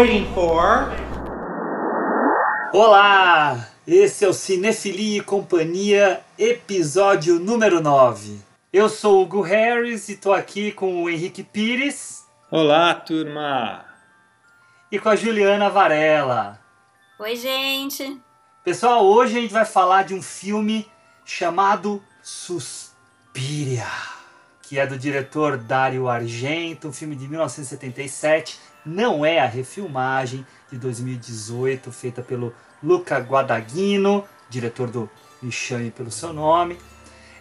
waiting for. Olá! Esse é o Cinefilia e Companhia, episódio número 9. Eu sou o Hugo Harris e tô aqui com o Henrique Pires. Olá, turma! E com a Juliana Varela. Oi, gente! Pessoal, hoje a gente vai falar de um filme chamado Suspiria, que é do diretor Dario Argento, um filme de 1977. Não é a refilmagem de 2018, feita pelo Luca Guadagnino, diretor do Me Chame Pelo Seu Nome.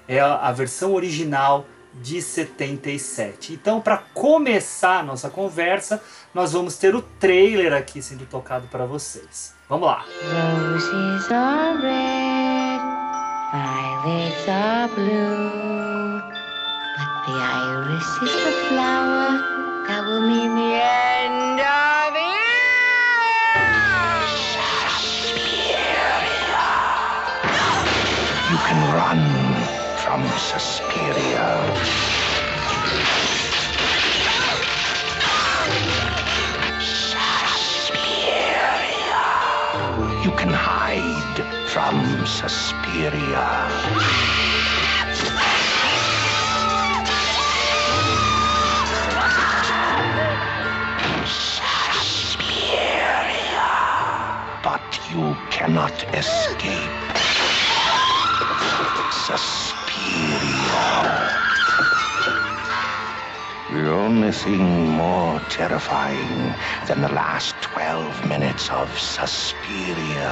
É a versão original de 77. Então, para começar a nossa conversa, nós vamos ter o trailer aqui sendo tocado para vocês. Vamos lá. Roses are red, violets are blue, but the iris is the flower that will mean the end of it. You can run from Suspiria. You can hide from Suspiria. Suspiria. Cannot escape. Suspiria. The only thing more terrifying than the last 12 minutes of Suspiria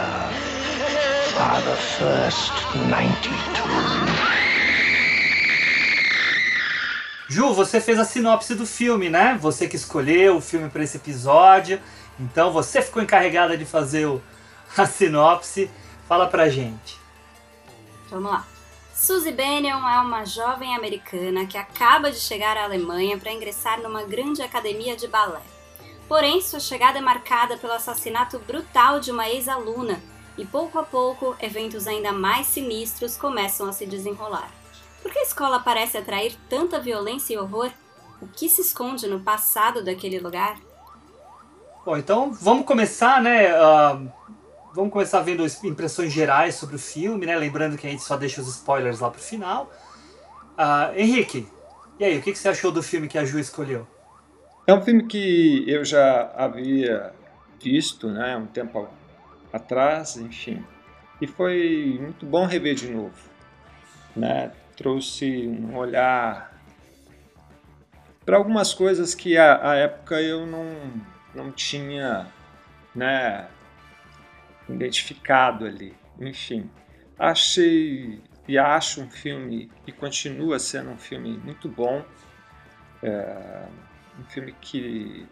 are the first 92. Ju, você fez a sinopse do filme, né? Você que escolheu o filme para esse episódio. Então você ficou encarregada de fazer o, a sinopse. Fala pra gente. Vamos lá. Suzy Bennion é uma jovem americana que acaba de chegar à Alemanha para ingressar numa grande academia de balé. Porém, sua chegada é marcada pelo assassinato brutal de uma ex-aluna, e pouco a pouco, eventos ainda mais sinistros começam a se desenrolar. Por que a escola parece atrair tanta violência e horror? O que se esconde no passado daquele lugar? Bom, então vamos começar, né? Uh, vamos começar vendo impressões gerais sobre o filme, né? Lembrando que a gente só deixa os spoilers lá pro final. Uh, Henrique, e aí, o que, que você achou do filme que a Ju escolheu? É um filme que eu já havia visto, né? Um tempo atrás, enfim. E foi muito bom rever de novo, né? Trouxe um olhar para algumas coisas que à época eu não, não tinha, né? Identificado ali. Enfim, achei e acho um filme e continua sendo um filme muito bom. É, um filme que,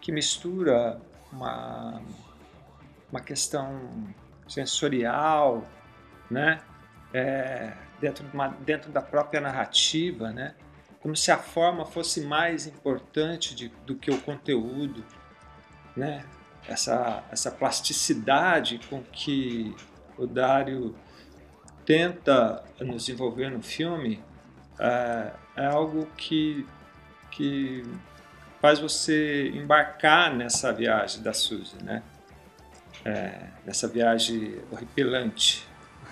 que mistura uma, uma questão sensorial, né? É, dentro, de uma, dentro da própria narrativa, né? como se a forma fosse mais importante de, do que o conteúdo, né? Essa, essa plasticidade com que o Dário tenta nos envolver no filme é, é algo que, que faz você embarcar nessa viagem da Suzy, né? É, nessa viagem horripilante.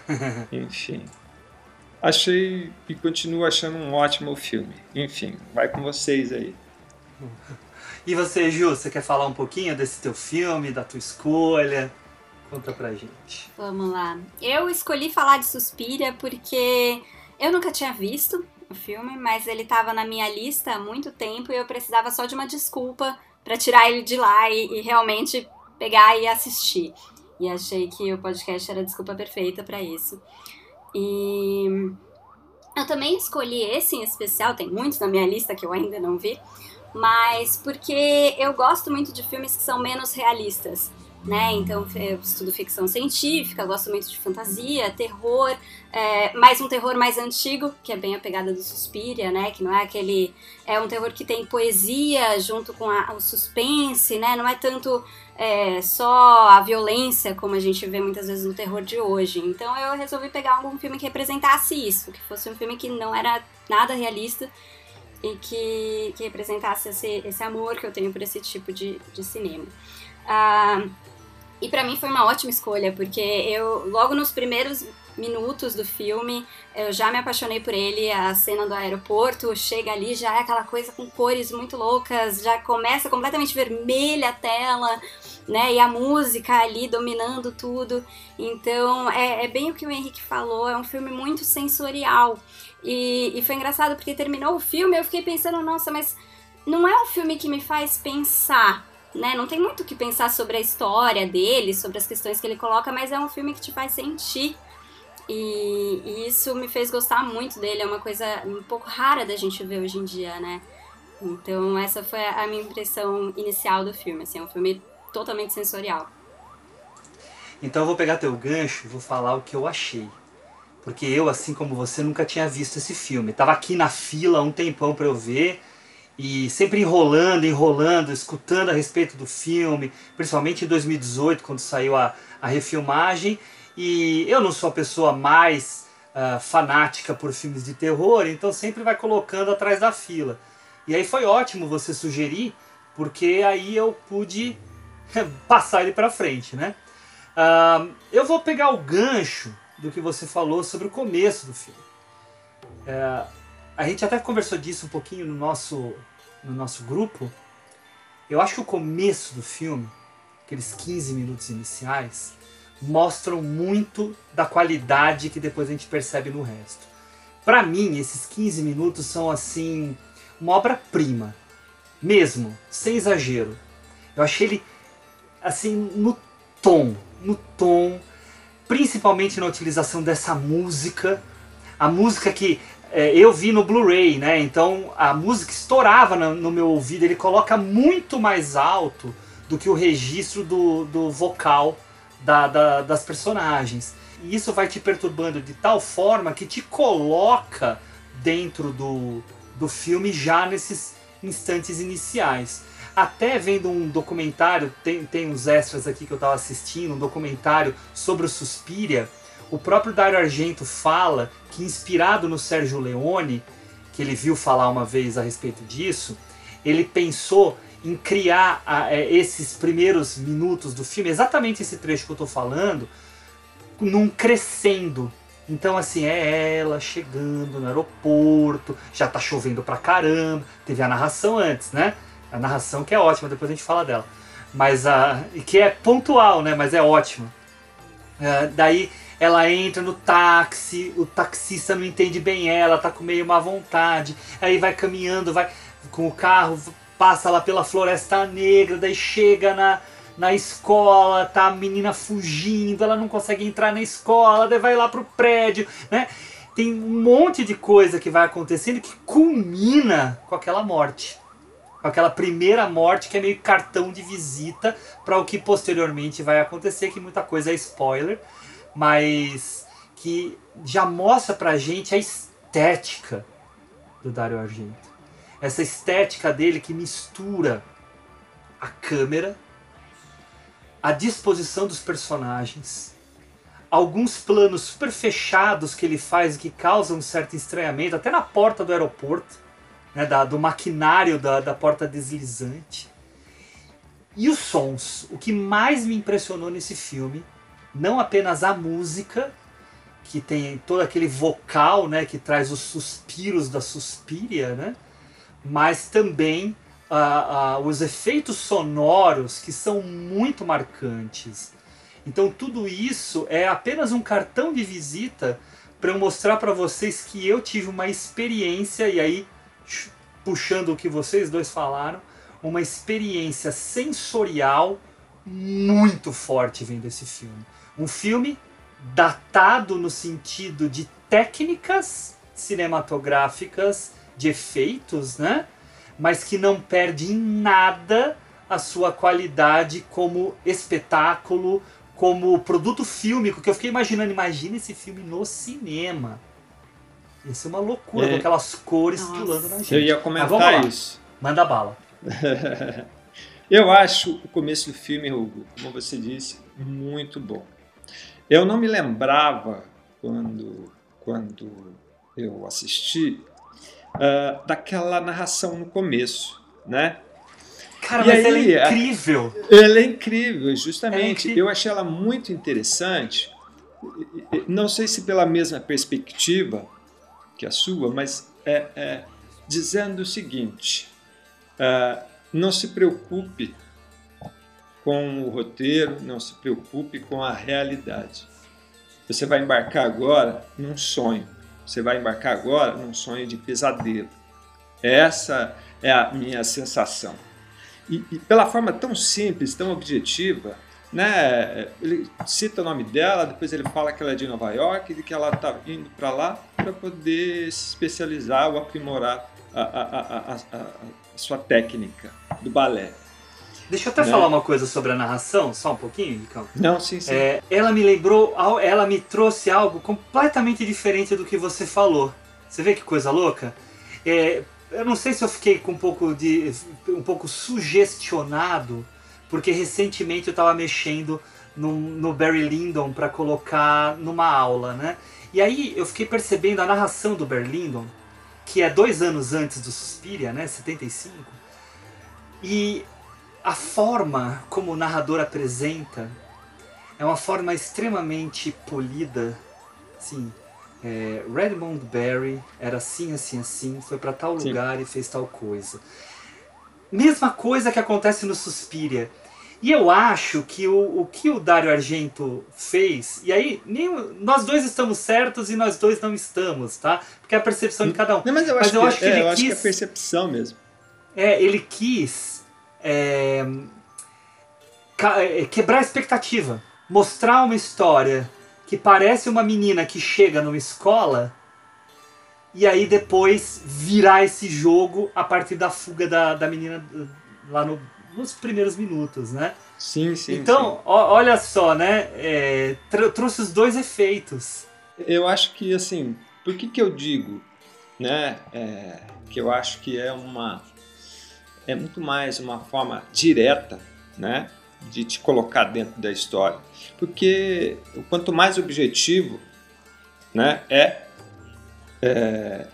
Enfim. Achei e continuo achando um ótimo filme. Enfim, vai com vocês aí. E você, Ju, você quer falar um pouquinho desse teu filme, da tua escolha? Conta pra gente. Vamos lá. Eu escolhi falar de Suspira porque eu nunca tinha visto o filme, mas ele tava na minha lista há muito tempo e eu precisava só de uma desculpa para tirar ele de lá e, e, realmente pegar e assistir. E achei que o podcast era a desculpa perfeita para isso. E eu também escolhi esse em especial, tem muitos na minha lista que eu ainda não vi, mas porque eu gosto muito de filmes que são menos realistas. Né? Então eu estudo ficção científica, gosto muito de fantasia, terror, é, mais um terror mais antigo, que é bem a pegada do Suspiria, né? Que não é aquele. É um terror que tem poesia junto com a, o suspense, né? Não é tanto é, só a violência como a gente vê muitas vezes no terror de hoje. Então eu resolvi pegar algum filme que representasse isso, que fosse um filme que não era nada realista e que, que representasse esse, esse amor que eu tenho por esse tipo de, de cinema. Uh, e para mim foi uma ótima escolha, porque eu, logo nos primeiros minutos do filme, eu já me apaixonei por ele. A cena do aeroporto chega ali, já é aquela coisa com cores muito loucas, já começa completamente vermelha a tela, né? E a música ali dominando tudo. Então é, é bem o que o Henrique falou, é um filme muito sensorial. E, e foi engraçado porque terminou o filme eu fiquei pensando, nossa, mas não é um filme que me faz pensar. Né? Não tem muito o que pensar sobre a história dele, sobre as questões que ele coloca, mas é um filme que te faz sentir e, e, isso me fez gostar muito dele, é uma coisa um pouco rara da gente ver hoje em dia, né? Então essa foi a minha impressão inicial do filme, assim, é um filme totalmente sensorial. Então eu vou pegar teu gancho e vou falar o que eu achei. Porque eu, assim como você, nunca tinha visto esse filme. Tava aqui na fila um tempão para eu ver e sempre enrolando, enrolando, escutando a respeito do filme, principalmente em 2018, quando saiu a, a refilmagem. E eu não sou a pessoa mais uh, fanática por filmes de terror, então sempre vai colocando atrás da fila. E aí foi ótimo você sugerir, porque aí eu pude passar ele para frente, né? Uh, eu vou pegar o gancho do que você falou sobre o começo do filme. Uh, a gente até conversou disso um pouquinho no nosso, no nosso grupo. Eu acho que o começo do filme, aqueles 15 minutos iniciais, mostram muito da qualidade que depois a gente percebe no resto. Para mim, esses 15 minutos são assim uma obra-prima, mesmo, sem exagero. Eu achei ele assim no tom, no tom, principalmente na utilização dessa música, a música que é, eu vi no Blu-ray, né? Então a música estourava no, no, meu ouvido. Ele coloca muito mais alto do que o registro do, do vocal da, da, das personagens. E isso vai te perturbando de tal forma que te coloca dentro do, do filme já nesses instantes iniciais. Até vendo um documentário, tem, tem uns extras aqui que eu estava assistindo, um documentário sobre o Suspiria, o próprio Dario Argento fala que inspirado no Sérgio Leone, que ele viu falar uma vez a respeito disso, ele pensou em criar a, é, esses primeiros minutos do filme, exatamente esse trecho que eu estou falando, num crescendo. Então, assim, é ela chegando no aeroporto, já tá chovendo pra caramba. Teve a narração antes, né? A narração que é ótima, depois a gente fala dela. Mas a. que é pontual, né? Mas é ótima. É, daí ela entra no táxi, o taxista não entende bem ela, tá com meio má vontade. Aí vai caminhando, vai com o carro, passa lá pela Floresta Negra, daí chega na, na escola, tá a menina fugindo, ela não consegue entrar na escola, daí vai lá pro prédio, né? Tem um monte de coisa que vai acontecendo que culmina com aquela morte. Com aquela primeira morte que é meio cartão de visita para o que posteriormente vai acontecer, que muita coisa é spoiler, mas que já mostra pra gente a estética do Dario Argento. Essa estética dele que mistura a câmera, a disposição dos personagens, alguns planos super fechados que ele faz que causam um certo estranhamento, até na porta do aeroporto, né, da, do maquinário da, da porta deslizante. E os sons, o que mais me impressionou nesse filme, não apenas a música, que tem todo aquele vocal, né, que traz os suspiros da Suspiria, né, mas também uh, os efeitos sonoros que são muito marcantes. Então tudo isso é apenas um cartão de visita para eu mostrar para vocês que eu tive uma experiência e aí puxando o que vocês dois falaram, uma experiência sensorial muito forte vendo esse filme. Um filme datado no sentido de técnicas cinematográficas de efeitos, né? Mas que não perde em nada a sua qualidade como espetáculo, como produto fílmico, que eu fiquei imaginando, imagina esse filme no cinema. Isso é uma loucura, é. com aquelas cores Nossa. pulando na gente. Eu ia comentar isso. Manda bala. eu acho o começo do filme, Hugo, como você disse, muito bom. Eu não me lembrava quando, quando eu assisti uh, daquela narração no começo, né? Cara, E mas aí, ela é incrível. Ela é incrível, justamente. É incrível. Eu achei ela muito interessante. Não sei se pela mesma perspectiva que a sua, mas é, é dizendo o seguinte: ah, não se preocupe com o roteiro, não se preocupe com a realidade. Você vai embarcar agora num sonho. Você vai embarcar agora num sonho de pesadelo. Essa é a minha sensação. E, e pela forma tão simples, tão objetiva, né? Ele cita o nome dela, depois ele fala que ela é de Nova York e que ela está indo para lá para poder se especializar ou aprimorar a, a- a- a- sua técnica do balé. Deixa eu até Né? falar uma coisa sobre a narração, só um pouquinho, Ricão. Não, sim, sim. É, ela me lembrou, ela me trouxe algo completamente diferente do que você falou. Você vê que coisa louca? É, eu não sei se eu fiquei com um pouco de, um pouco sugestionado, porque recentemente eu estava mexendo no, no Barry Lyndon para colocar numa aula, né? E aí eu fiquei percebendo a narração do Barry Lyndon, que é dois anos antes do Suspiria, né? 75. E a forma como o narrador apresenta é uma forma extremamente polida. Assim, é, Redmond Barry era assim, assim, assim, foi para tal Sim. lugar e fez tal coisa. Mesma coisa que acontece no Suspiria. E eu acho que o, o que o Dario Argento fez, e aí nem, nós dois estamos certos e nós dois não estamos, tá? Porque é a percepção de cada um. Não, mas eu Mas acho, eu que, acho que é, ele eu acho que é quis- percepção mesmo. É, ele quis é, é, quebrar a expectativa. Mostrar uma história que parece uma menina que chega numa escola e aí depois virar esse jogo a partir da fuga da, da menina uh, lá no- nos primeiros minutos, né? Sim, sim. então, ó- olha só, né? É, tr- trouxe os dois efeitos. sim. eu acho que assim, por que que eu digo, né, é, que eu acho que é uma é muito mais uma forma direta, né, de te colocar dentro da história, porque o quanto mais objetivo, né, é, é,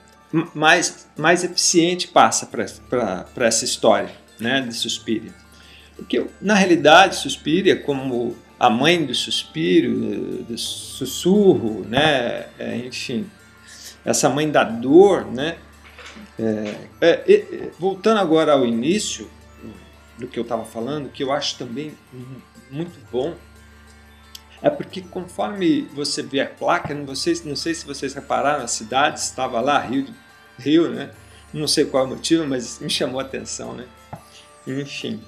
mais mais eficiente passa para essa história, né, de Suspiria. Porque, na realidade, Suspiria, como a mãe do suspiro, do sussurro, né? É, enfim, essa mãe da dor, né? É, é, voltando agora ao início do que eu estava falando, que eu acho também muito bom, é porque conforme você vê a placa, não sei, não sei se vocês repararam, a cidade estava lá, Rio, Rio, né? Não sei qual é o motivo, mas me chamou a atenção, né? Enfim,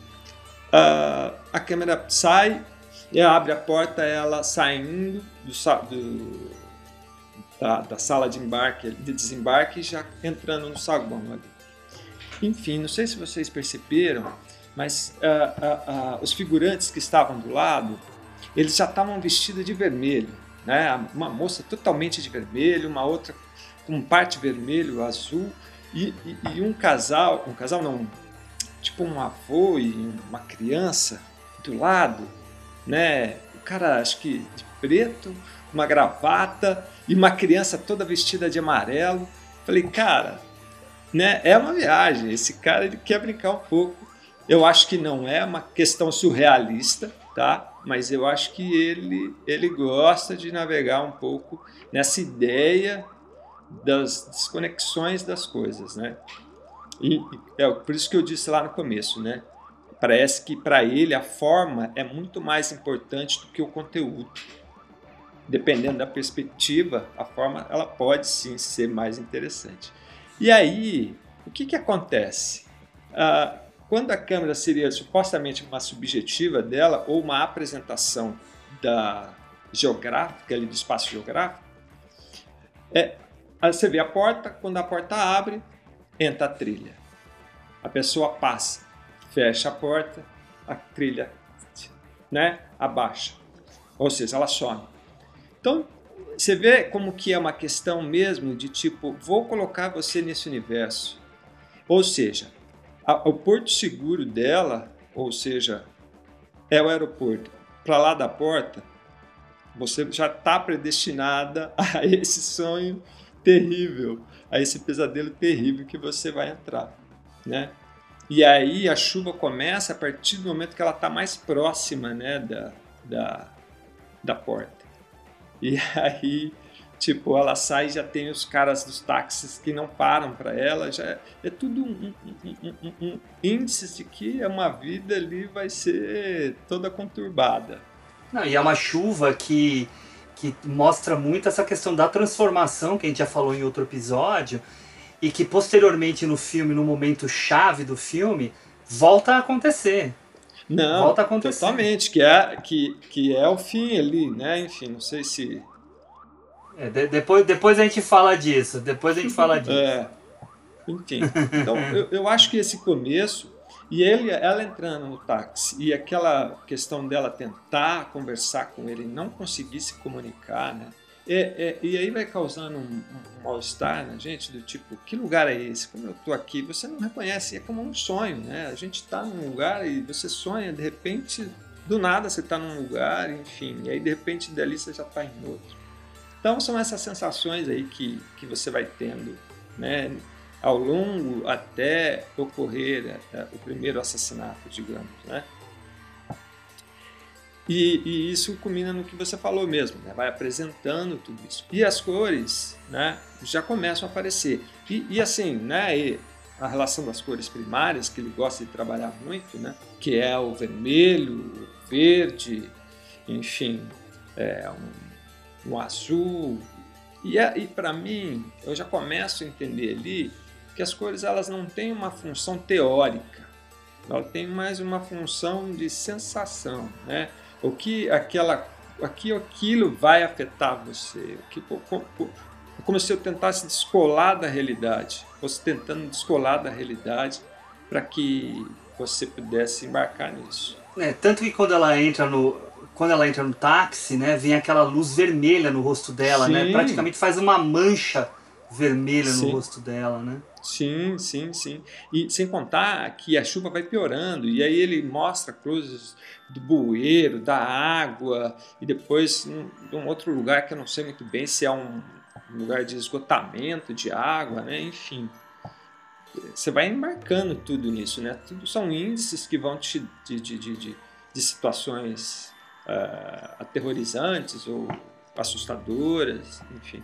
a, a câmera sai e abre a porta, ela saindo do, do- da, da sala de embarque, de desembarque, e já entrando no saguão ali. Enfim, não sei se vocês perceberam, mas ah, ah, os figurantes que estavam do lado, eles já estavam vestidos de vermelho, né? Uma moça totalmente de vermelho, uma outra com parte vermelho, azul, e, e- e um casal, um casal não, tipo um avô e uma criança do lado, né? O cara acho que de preto, uma gravata e uma criança toda vestida de amarelo. Falei, cara, né? É uma viagem. Esse cara ele quer brincar um pouco. Eu acho que não é uma questão surrealista, tá? Mas eu acho que ele ele gosta de navegar um pouco nessa ideia das desconexões das coisas, né? E é por isso que eu disse lá no começo, né? Parece que para ele a forma é muito mais importante do que o conteúdo. Dependendo da perspectiva, a forma ela pode sim ser mais interessante. E aí, o que, que acontece? Ah, quando a câmera seria supostamente uma subjetiva dela ou uma apresentação da geográfica ali do espaço geográfico, é, você vê a porta, quando a porta abre, entra a trilha. A pessoa passa, fecha a porta, a trilha né, abaixa. Ou seja, ela some. Então, você vê como que é uma questão mesmo de tipo, vou colocar você nesse universo. Ou seja, a- o porto seguro dela, ou seja, é o aeroporto. Para lá da porta, você já está predestinada a esse sonho terrível, a esse pesadelo terrível que você vai entrar, né? E aí a chuva começa a partir do momento que ela está mais próxima, né, da, da, da porta. E aí, tipo, ela sai e já tem os caras dos táxis que não param para ela, já é, é tudo um, um, um, um, índice de que uma vida ali vai ser toda conturbada. Não, e é uma chuva que que mostra muito essa questão da transformação que a gente já falou em outro episódio e que posteriormente no filme, no momento chave do filme, volta a acontecer. Não, volta a acontecer. totalmente, que é, que, que é o fim ali, né? Enfim, não sei se... É, de, depois, depois a gente fala disso, depois a gente fala disso. É, enfim, então eu, eu acho que esse começo e ele, ela entrando no táxi e aquela questão dela tentar conversar com ele, não conseguir se comunicar, né? É, é, e aí vai causando um, um mal-estar na gente, do tipo, que lugar é esse? Como eu estou aqui, você não reconhece, é como um sonho, né? A gente está num lugar e você sonha, de repente, do nada você está num lugar, enfim, e aí de repente dali você já está em outro. Então são essas sensações aí que, que você vai tendo, né? ao longo até ocorrer é, o primeiro assassinato, digamos, né? E, e, isso culmina no que você falou mesmo, né? vai apresentando tudo isso. E as cores né, já começam a aparecer. E, e assim, né, e a relação das cores primárias, que ele gosta de trabalhar muito, né, que é o vermelho, o verde, enfim, é, um, um azul. E, é, e para mim, eu já começo a entender ali que as cores elas não têm uma função teórica, ela tem mais uma função de sensação, né? O que aquela, aqui aquilo vai afetar você? O que, como se eu tentasse descolar da realidade, fosse tentando descolar da realidade para que você pudesse embarcar nisso. É, tanto que quando ela entra no quando ela entra no táxi, né, vem aquela luz vermelha no rosto dela, né? Sim. né? Praticamente faz uma mancha vermelha Sim. no rosto dela, né? Sim, sim, sim. E sem contar que a chuva vai piorando, e aí ele mostra cruzes do bueiro, da água, e depois de um outro lugar que eu não sei muito bem se é um lugar de esgotamento de água, né? Enfim. Você vai embarcando tudo nisso, né? Tudo são índices que vão te de, de, de, de situações uh, aterrorizantes ou assustadoras, enfim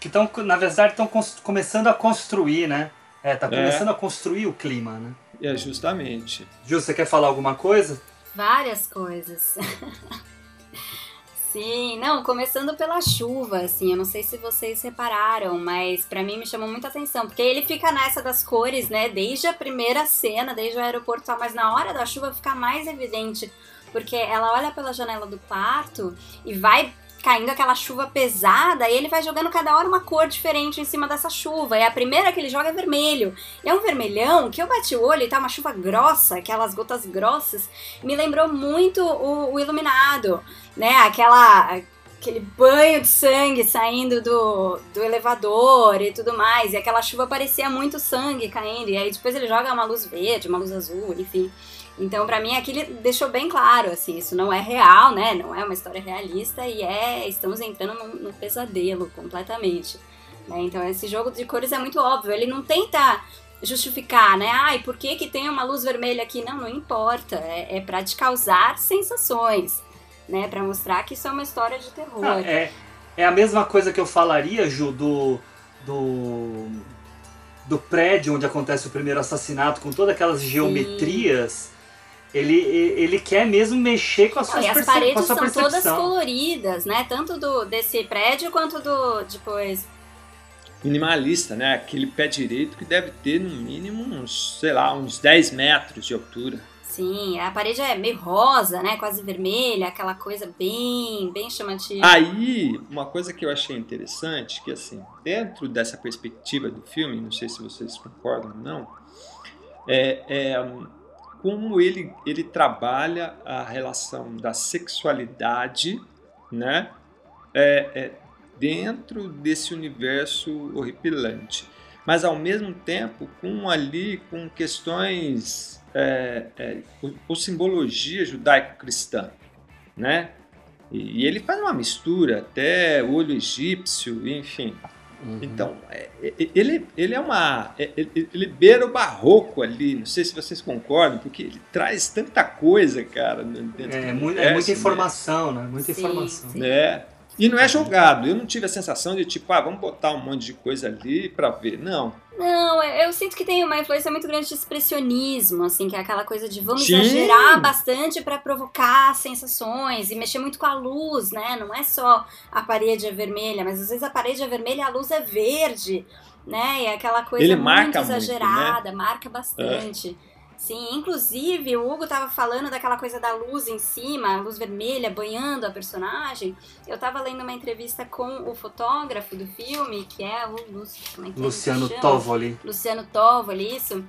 que estão, na verdade, estão começando a construir, né? É, tá é. começando é. a construir o clima, né? É, justamente. Ju, você quer falar alguma coisa? Várias coisas. Sim, não, começando pela chuva, assim, eu não sei se vocês repararam, mas para mim me chamou muita atenção, porque ele fica nessa das cores, né, desde a primeira cena, desde o aeroporto, mas na hora da chuva fica mais evidente, porque ela olha pela janela do quarto e vai caindo aquela chuva pesada e ele vai jogando cada hora uma cor diferente em cima dessa chuva. E a primeira que ele joga é vermelho. E é um vermelhão que eu bati o olho e tá uma chuva grossa, aquelas gotas grossas. Me lembrou muito o, o Iluminado, né? Aquela aquele banho de sangue saindo do, do elevador e tudo mais. E aquela chuva parecia muito sangue caindo. E aí depois ele joga uma luz verde, uma luz azul, enfim. Então, para mim, aqui ele deixou bem claro, assim, isso não é real, né? Não é uma história realista e é, estamos entrando num, num pesadelo completamente. Né? Então, esse jogo de cores é muito óbvio. Ele não tenta justificar, né? Ai, por que, que tem uma luz vermelha aqui? Não, não importa. É, é para te causar sensações, né? Para mostrar que isso é uma história de terror. Ah, é, é a mesma coisa que eu falaria, Ju, do, do, do prédio onde acontece o primeiro assassinato, com todas aquelas geometrias. Sim ele, ele quer mesmo mexer com a sua, Não, as paredes são percepção. todas coloridas, né? Tanto do, desse prédio quanto do depois. Minimalista, né? Aquele pé direito que deve ter no mínimo uns, sei lá, uns 10 metros de altura. Sim, a parede é meio rosa, né? Quase vermelha, aquela coisa bem, bem chamativa. Aí, uma coisa que eu achei interessante, que assim, dentro dessa perspectiva do filme, não sei se vocês concordam ou não, é, é como ele, ele trabalha a relação da sexualidade né, é, é, dentro desse universo horripilante. Mas ao mesmo tempo com ali com questões é, é, ou simbologia judaico-cristã, né? E, e, ele faz uma mistura até olho egípcio, enfim. Uhum. Então, é, é, ele, ele é uma. É, ele, ele beira o barroco ali, não sei se vocês concordam, porque ele traz tanta coisa, cara. Dentro é, muito, é muita informação, né? Muita sim, informação. Sim. É. E não é jogado. Eu não tive a sensação de tipo, ah, vamos botar um monte de coisa ali para ver. Não. Não, eu sinto que tem uma influência muito grande de expressionismo, assim, que é aquela coisa de vamos Sim. exagerar bastante para provocar sensações e mexer muito com a luz, né? Não é só a parede é vermelha, mas às vezes a parede é vermelha e a luz é verde, né? E é aquela coisa Ele muito marca exagerada, muito, né? marca bastante. É. Sim, inclusive o Hugo tava falando daquela coisa da luz em cima, a luz vermelha banhando a personagem. Eu tava lendo uma entrevista com o fotógrafo do filme, que é o Lúcio, é que Luciano Tovoli. Luciano Tovoli, isso.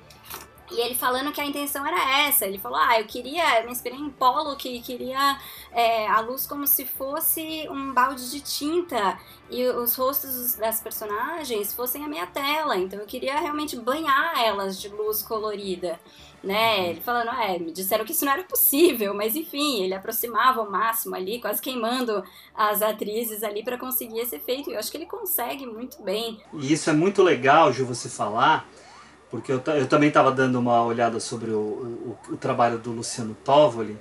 E ele falando que a intenção era essa. Ele falou: Ah, eu queria, me inspirei em Polo, que queria é, a luz como se fosse um balde de tinta e os rostos das personagens fossem a minha tela. Então eu queria realmente banhar elas de luz colorida né? Ele falando, ah, é, me disseram que isso não era possível, mas enfim, ele aproximava ao máximo ali, quase queimando as atrizes ali para conseguir esse efeito. E eu acho que ele consegue muito bem. E isso é muito legal, Ju, você falar, porque eu, eu também estava dando uma olhada sobre o, o, o, trabalho do Luciano Tovoli,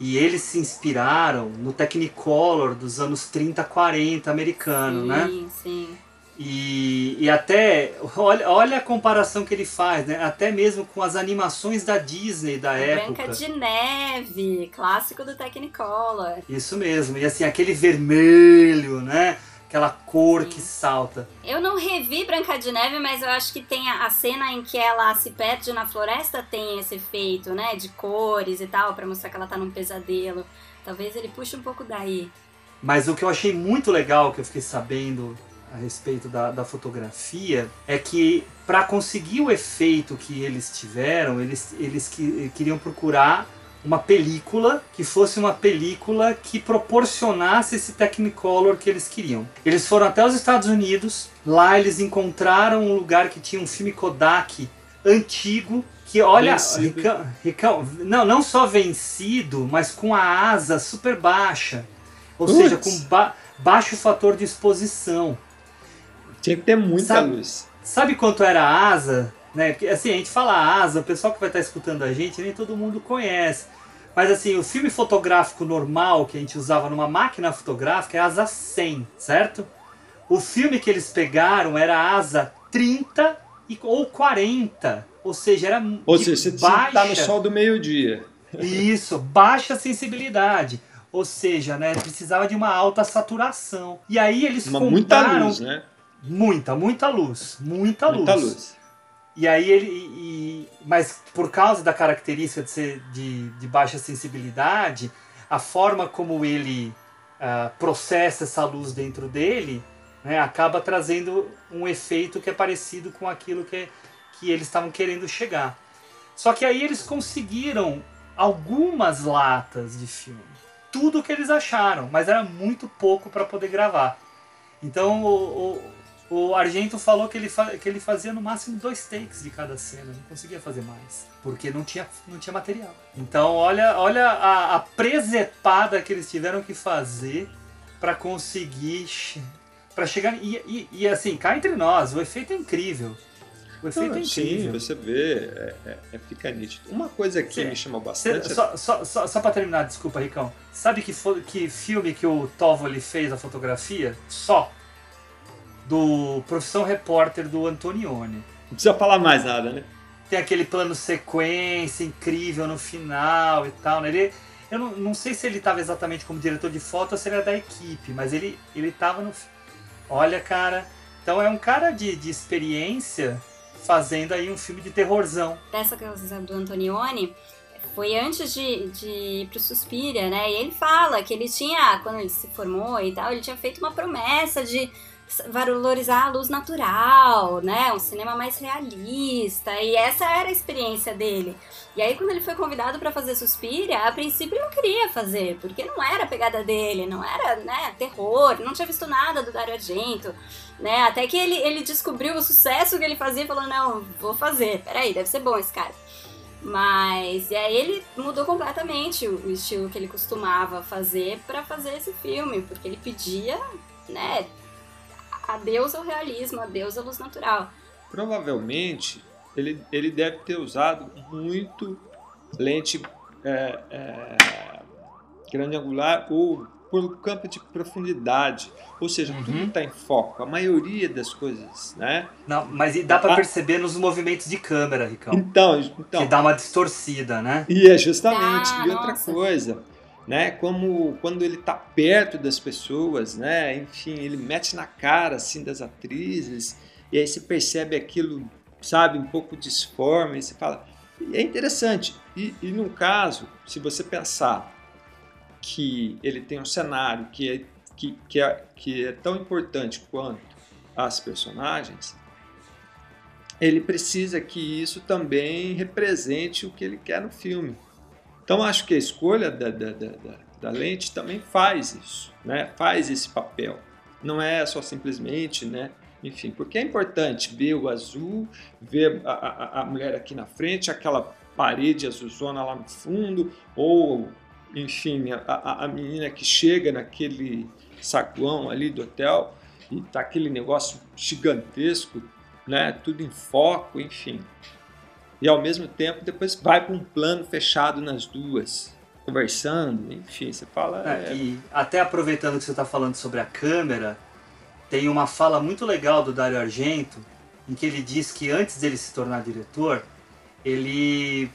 e eles se inspiraram no Technicolor dos anos 30, 40 americano, sim, né? Sim, sim. E, e até, olha, olha a comparação que ele faz, né? Até mesmo com as animações da Disney da época. Branca de Neve, clássico do Technicolor. Isso mesmo, e assim, aquele vermelho, né? Aquela cor Sim. que salta. Eu não revi Branca de Neve, mas eu acho que tem a, a cena em que ela se perde na floresta tem esse efeito, né? De cores e tal, para mostrar que ela tá num pesadelo. Talvez ele puxe um pouco daí. Mas o que eu achei muito legal, que eu fiquei sabendo a respeito da, da fotografia é que para conseguir o efeito que eles tiveram, eles, eles que, queriam procurar uma película que fosse uma película que proporcionasse esse Technicolor que eles queriam. Eles foram até os Estados Unidos, lá eles encontraram um lugar que tinha um filme Kodak antigo que olha, Ricão, Ricão, não, não só vencido, mas com a asa super baixa, ou Puts. seja, com ba baixo fator de exposição. Tinha que ter muita sabe, luz. Sabe quanto era a asa? Né? Porque, assim, a gente fala asa, o pessoal que vai estar escutando a gente, nem todo mundo conhece. Mas assim, o filme fotográfico normal que a gente usava numa máquina fotográfica é asa 100, certo? O filme que eles pegaram era asa 30 ou 40. Ou seja, era Ou seja, você baixa... tá no sol do meio-dia. Isso, baixa sensibilidade. Ou seja, né, precisava de uma alta saturação. E aí eles uma contaram... Muita luz, né? Muita, muita luz. Muita, muita luz. luz. E aí ele. E, mas por causa da característica de ser de, de baixa sensibilidade, a forma como ele uh, processa essa luz dentro dele né, acaba trazendo um efeito que é parecido com aquilo que, que eles estavam querendo chegar. Só que aí eles conseguiram algumas latas de filme. Tudo o que eles acharam, mas era muito pouco para poder gravar. Então o, o Argento falou que ele, que ele fazia no máximo dois takes de cada cena, não conseguia fazer mais, porque não tinha, não tinha material. Então, olha, olha a, a presepada que eles tiveram que fazer para conseguir para chegar e, e, e, assim cá entre nós o efeito é incrível. O efeito é incrível sim você vê é, é, é fica nítido. Uma coisa que me chamou bastante Cê, só, só, só, só para terminar desculpa Ricão. Sabe que, que filme que o Tovoli fez a fotografia? Só do Profissão Repórter do Antonioni. Não precisa falar mais nada, né? Tem aquele plano sequência incrível no final e tal, né? Ele, eu não, não sei se ele estava exatamente como diretor de foto ou se ele era da equipe, mas ele, ele tava no. Olha, cara. Então é um cara de, de experiência fazendo aí um filme de terrorzão. Dessa coisa do Antonioni, foi antes de, de ir pro Suspiria, né? E ele fala que ele tinha, quando ele se formou e tal, ele tinha feito uma promessa de valorizar a luz natural, né? Um cinema mais realista. E essa era a experiência dele. E aí, quando ele foi convidado para fazer Suspiria, a princípio ele não queria fazer, porque não era a pegada dele, não era, né, terror, não tinha visto nada do Dario Argento, né? Até que ele, ele descobriu o sucesso que ele fazia e falou: não, vou fazer, peraí, deve ser bom esse cara. Mas e aí ele mudou completamente o estilo que ele costumava fazer para fazer esse filme, porque ele pedia, né, adeus ao realismo, adeus à luz natural. Provavelmente ele, ele deve ter usado muito lente é, é, grande angular ou por campo de profundidade, ou seja, Uhum. tudo está em foco. A maioria das coisas, né? Não, mas e dá pra Ah. perceber nos movimentos de câmera, Ricão. Então, então Que dá uma distorcida, né? E é justamente, Ah, e outra nossa. coisa, né? Como quando ele tá perto das pessoas, né? Enfim, ele mete na cara assim das atrizes e aí você percebe aquilo, sabe, um pouco disforme, e você fala, é interessante. E, e no caso, se você pensar que ele tem um cenário que é, que, que é, que é tão importante quanto as personagens, ele precisa que isso também represente o que ele quer no filme. Então acho que a escolha da, da, da, da- lente também faz isso, né? faz esse papel. Não é só simplesmente, né? enfim, porque é importante ver o azul, ver a, a, a mulher aqui na frente, aquela parede azulzona lá no fundo, ou enfim, a, a, a menina que chega naquele saguão ali do hotel e tá aquele negócio gigantesco, né? Tudo em foco, enfim. E ao mesmo tempo depois vai para um plano fechado nas duas, conversando, enfim, você fala. É, é, e até aproveitando que você está falando sobre a câmera, tem uma fala muito legal do Dario Argento, em que ele diz que antes dele se tornar diretor, ele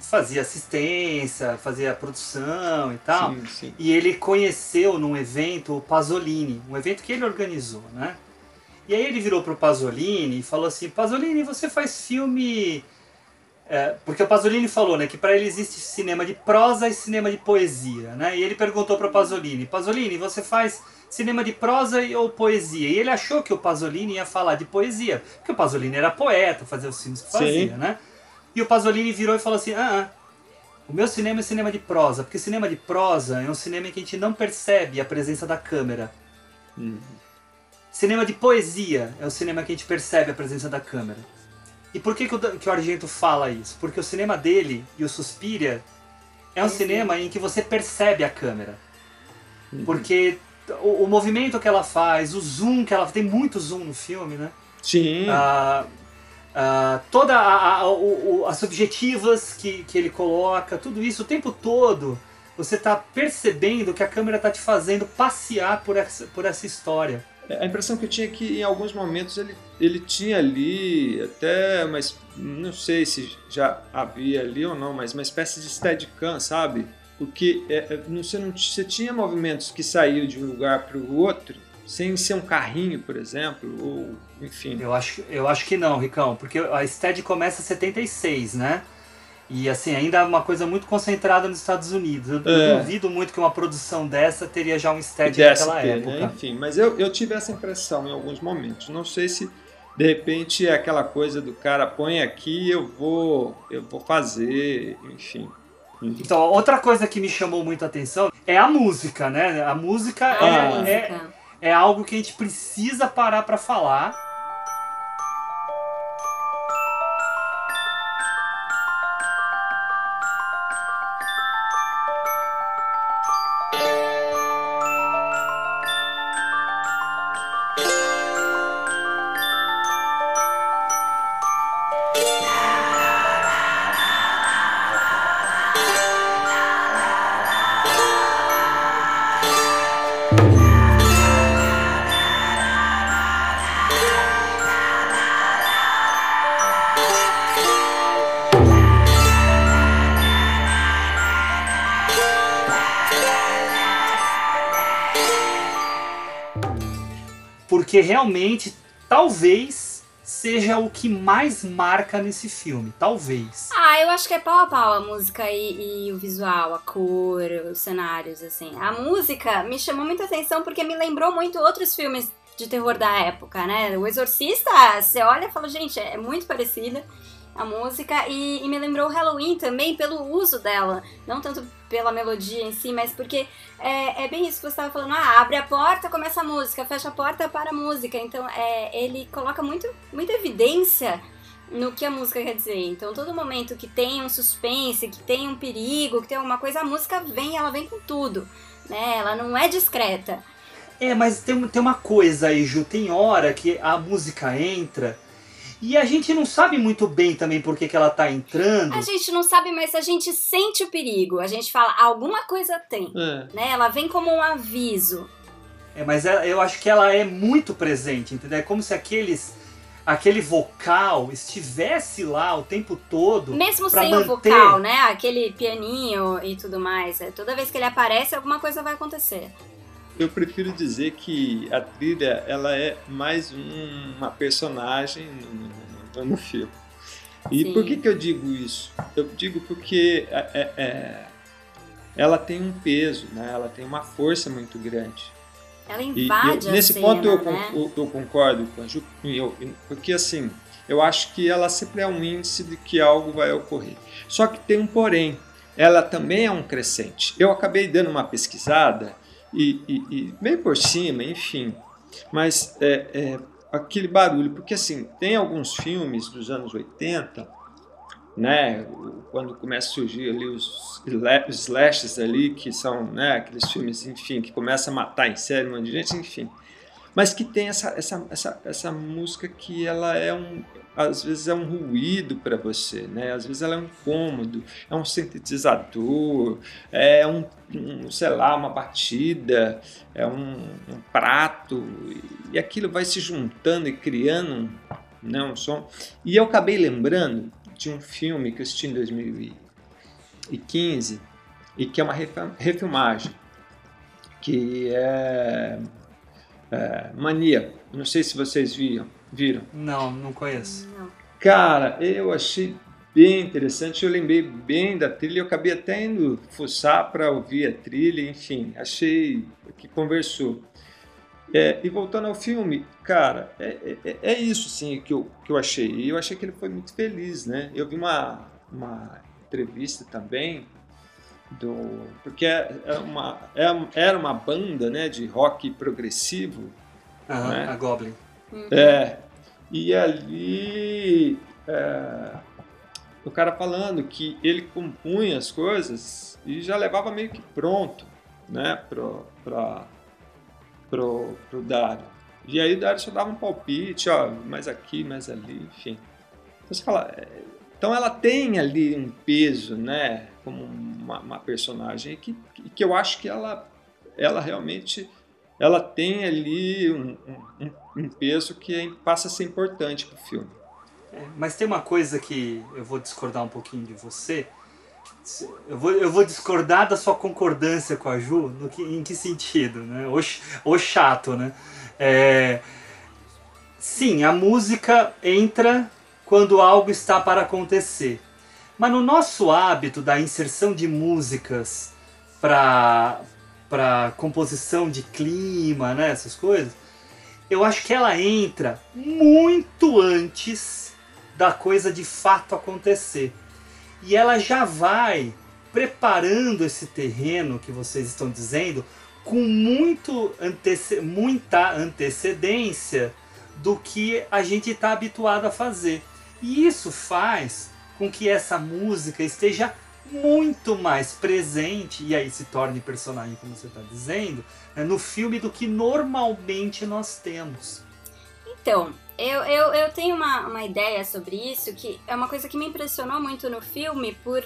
fazia assistência, fazia produção e tal. sim, sim. E ele conheceu num evento o Pasolini, um evento que ele organizou, né? E aí ele virou pro Pasolini e falou assim: Pasolini, você faz filme. É, porque o Pasolini falou, né, que para ele existe cinema de prosa e cinema de poesia, né? E ele perguntou para Pasolini: Pasolini, você faz cinema de prosa ou poesia? E ele achou que o Pasolini ia falar de poesia, porque o Pasolini era poeta, fazia os filmes que Sim. fazia, né? E o Pasolini virou e falou assim: ah, ah, o meu cinema é cinema de prosa, porque cinema de prosa é um cinema em que a gente não percebe a presença da câmera. Hum. Cinema de poesia é o cinema que a gente percebe a presença da câmera. E por que, que, o, que o Argento fala isso? Porque o cinema dele e o Suspiria é um Sim. cinema em que você percebe a câmera. Uhum. Porque o, o movimento que ela faz, o zoom que ela tem muito zoom no filme, né? Sim, Ah, ah, toda a, a- o- as objetivas que, que ele coloca, tudo isso o tempo todo, você tá percebendo que a câmera tá te fazendo passear por essa, por essa história. A impressão que eu tinha é que em alguns momentos ele, ele tinha ali até, mas não sei se já havia ali ou não, mas uma espécie de steadicam, sabe? Porque é, é, não, você, não, você tinha movimentos que saíam de um lugar para o outro sem ser um carrinho, por exemplo, ou enfim. Eu acho, eu acho que não, Ricão, porque a Stead começa em 76, né? E assim, ainda é uma coisa muito concentrada nos Estados Unidos. Eu, É. duvido muito que uma produção dessa teria já um Stead pudesse naquela ter, época. né? Enfim, mas eu, eu tive essa impressão em alguns momentos. Não sei se de repente é aquela coisa do cara põe aqui, eu vou, eu vou fazer, enfim. Então, outra coisa que me chamou muito a atenção é a música, né? A música, é, Ah. é, música. é algo que a gente precisa parar pra falar. Porque realmente, talvez seja o que mais marca nesse filme. Talvez. Ah, eu acho que é pau a pau a música e, e o visual, a cor, os cenários, assim. A música me chamou muita atenção porque me lembrou muito outros filmes de terror da época, né? O Exorcista, você olha e fala, gente, é muito parecida a música e, e me lembrou o Halloween também pelo uso dela, não tanto pela melodia em si, mas porque é, é bem isso que você estava falando, ah, abre a porta, começa a música, fecha a porta, para a música, então é, ele coloca muito, muita evidência no que a música quer dizer. Então, todo momento que tem um suspense, que tem um perigo, que tem alguma coisa, a música vem, ela vem com tudo, né? Ela não é discreta. É, mas tem, tem uma coisa aí, Ju, tem hora que a música entra e a gente não sabe muito bem também por que, que ela tá entrando. A gente não sabe, mas a gente sente o perigo. A gente fala, alguma coisa tem. É. Né? Ela vem como um aviso. É, mas ela- eu acho que ela é muito presente, entendeu? É como se aqueles aquele vocal estivesse lá o tempo todo. Mesmo sem manter- o vocal, né? Aquele pianinho e tudo mais. É, Toda vez que ele aparece, alguma coisa vai acontecer. Eu prefiro dizer que a trilha ela é mais um- uma personagem no, no- no filme. E Sim. por que, que eu digo isso? Eu digo porque é, é, é, ela tem um peso, né? ela tem uma força muito grande. Ela E, e invade eu- nesse cena, ponto eu, né? eu- eu concordo com a Ju, e eu- porque assim, eu acho que ela sempre é um índice de que algo vai ocorrer. Só que tem um porém, ela também é um crescente. Eu acabei dando uma pesquisada e, e- e bem por cima, enfim, mas é, é, aquele barulho, porque assim, tem alguns filmes dos anos 80, né, quando começa a surgir ali os sla- os slashes ali, que são né, aqueles filmes, enfim, que começa a matar em série um monte de gente, enfim. Mas que tem essa, essa, essa, essa música que ela é um. Às vezes é um ruído para você, né? Às vezes ela é um incômodo, é um sintetizador, é um, um, sei lá, uma batida, é um, um prato, e aquilo vai se juntando e criando um, né, um som. E eu acabei lembrando de um filme que eu assisti em 2015 e que é uma refilmagem, que é, é Mania. Não sei se vocês viram. Viram. Não, não conheço. Não. Cara, eu achei bem interessante, eu lembrei bem da trilha, eu acabei até indo fuçar para ouvir a trilha, enfim, achei que conversou. É, e voltando ao filme, cara, é, é, é isso sim que eu, que eu achei. E eu achei que ele foi muito feliz, né? Eu vi uma, uma entrevista também do. Porque é é uma, é- era uma banda né, de rock progressivo Aham, Né? a Goblin. é, e ali é, o cara falando que ele compunha as coisas e já levava meio que pronto, né, pro, pra, pro, pro Dário. E aí o Dário só dava um palpite, ó, mais aqui, mais ali, enfim. Então você fala, é, então ela tem ali um peso, né, como uma, uma personagem que, que eu acho que ela, ela realmente ela tem ali um, um- um peso que passa a ser importante pro filme. É, mas tem uma coisa que eu vou discordar um pouquinho de você. Eu vou, eu vou discordar da sua concordância com a Ju, no que, em que sentido, né? O, o chato, né? É, sim, a música entra quando algo está para acontecer. Mas no nosso hábito da inserção de músicas para para composição de clima, né, essas coisas, eu acho que ela entra muito antes da coisa de fato acontecer. E ela já vai preparando esse terreno que vocês estão dizendo com muito antece muita antecedência do que a gente está habituado a fazer. E isso faz com que essa música esteja muito mais presente, e aí se torne personagem, como você está dizendo, no filme do que normalmente nós temos. Então, eu, eu, eu tenho uma, uma ideia sobre isso, que é uma coisa que me impressionou muito no filme, por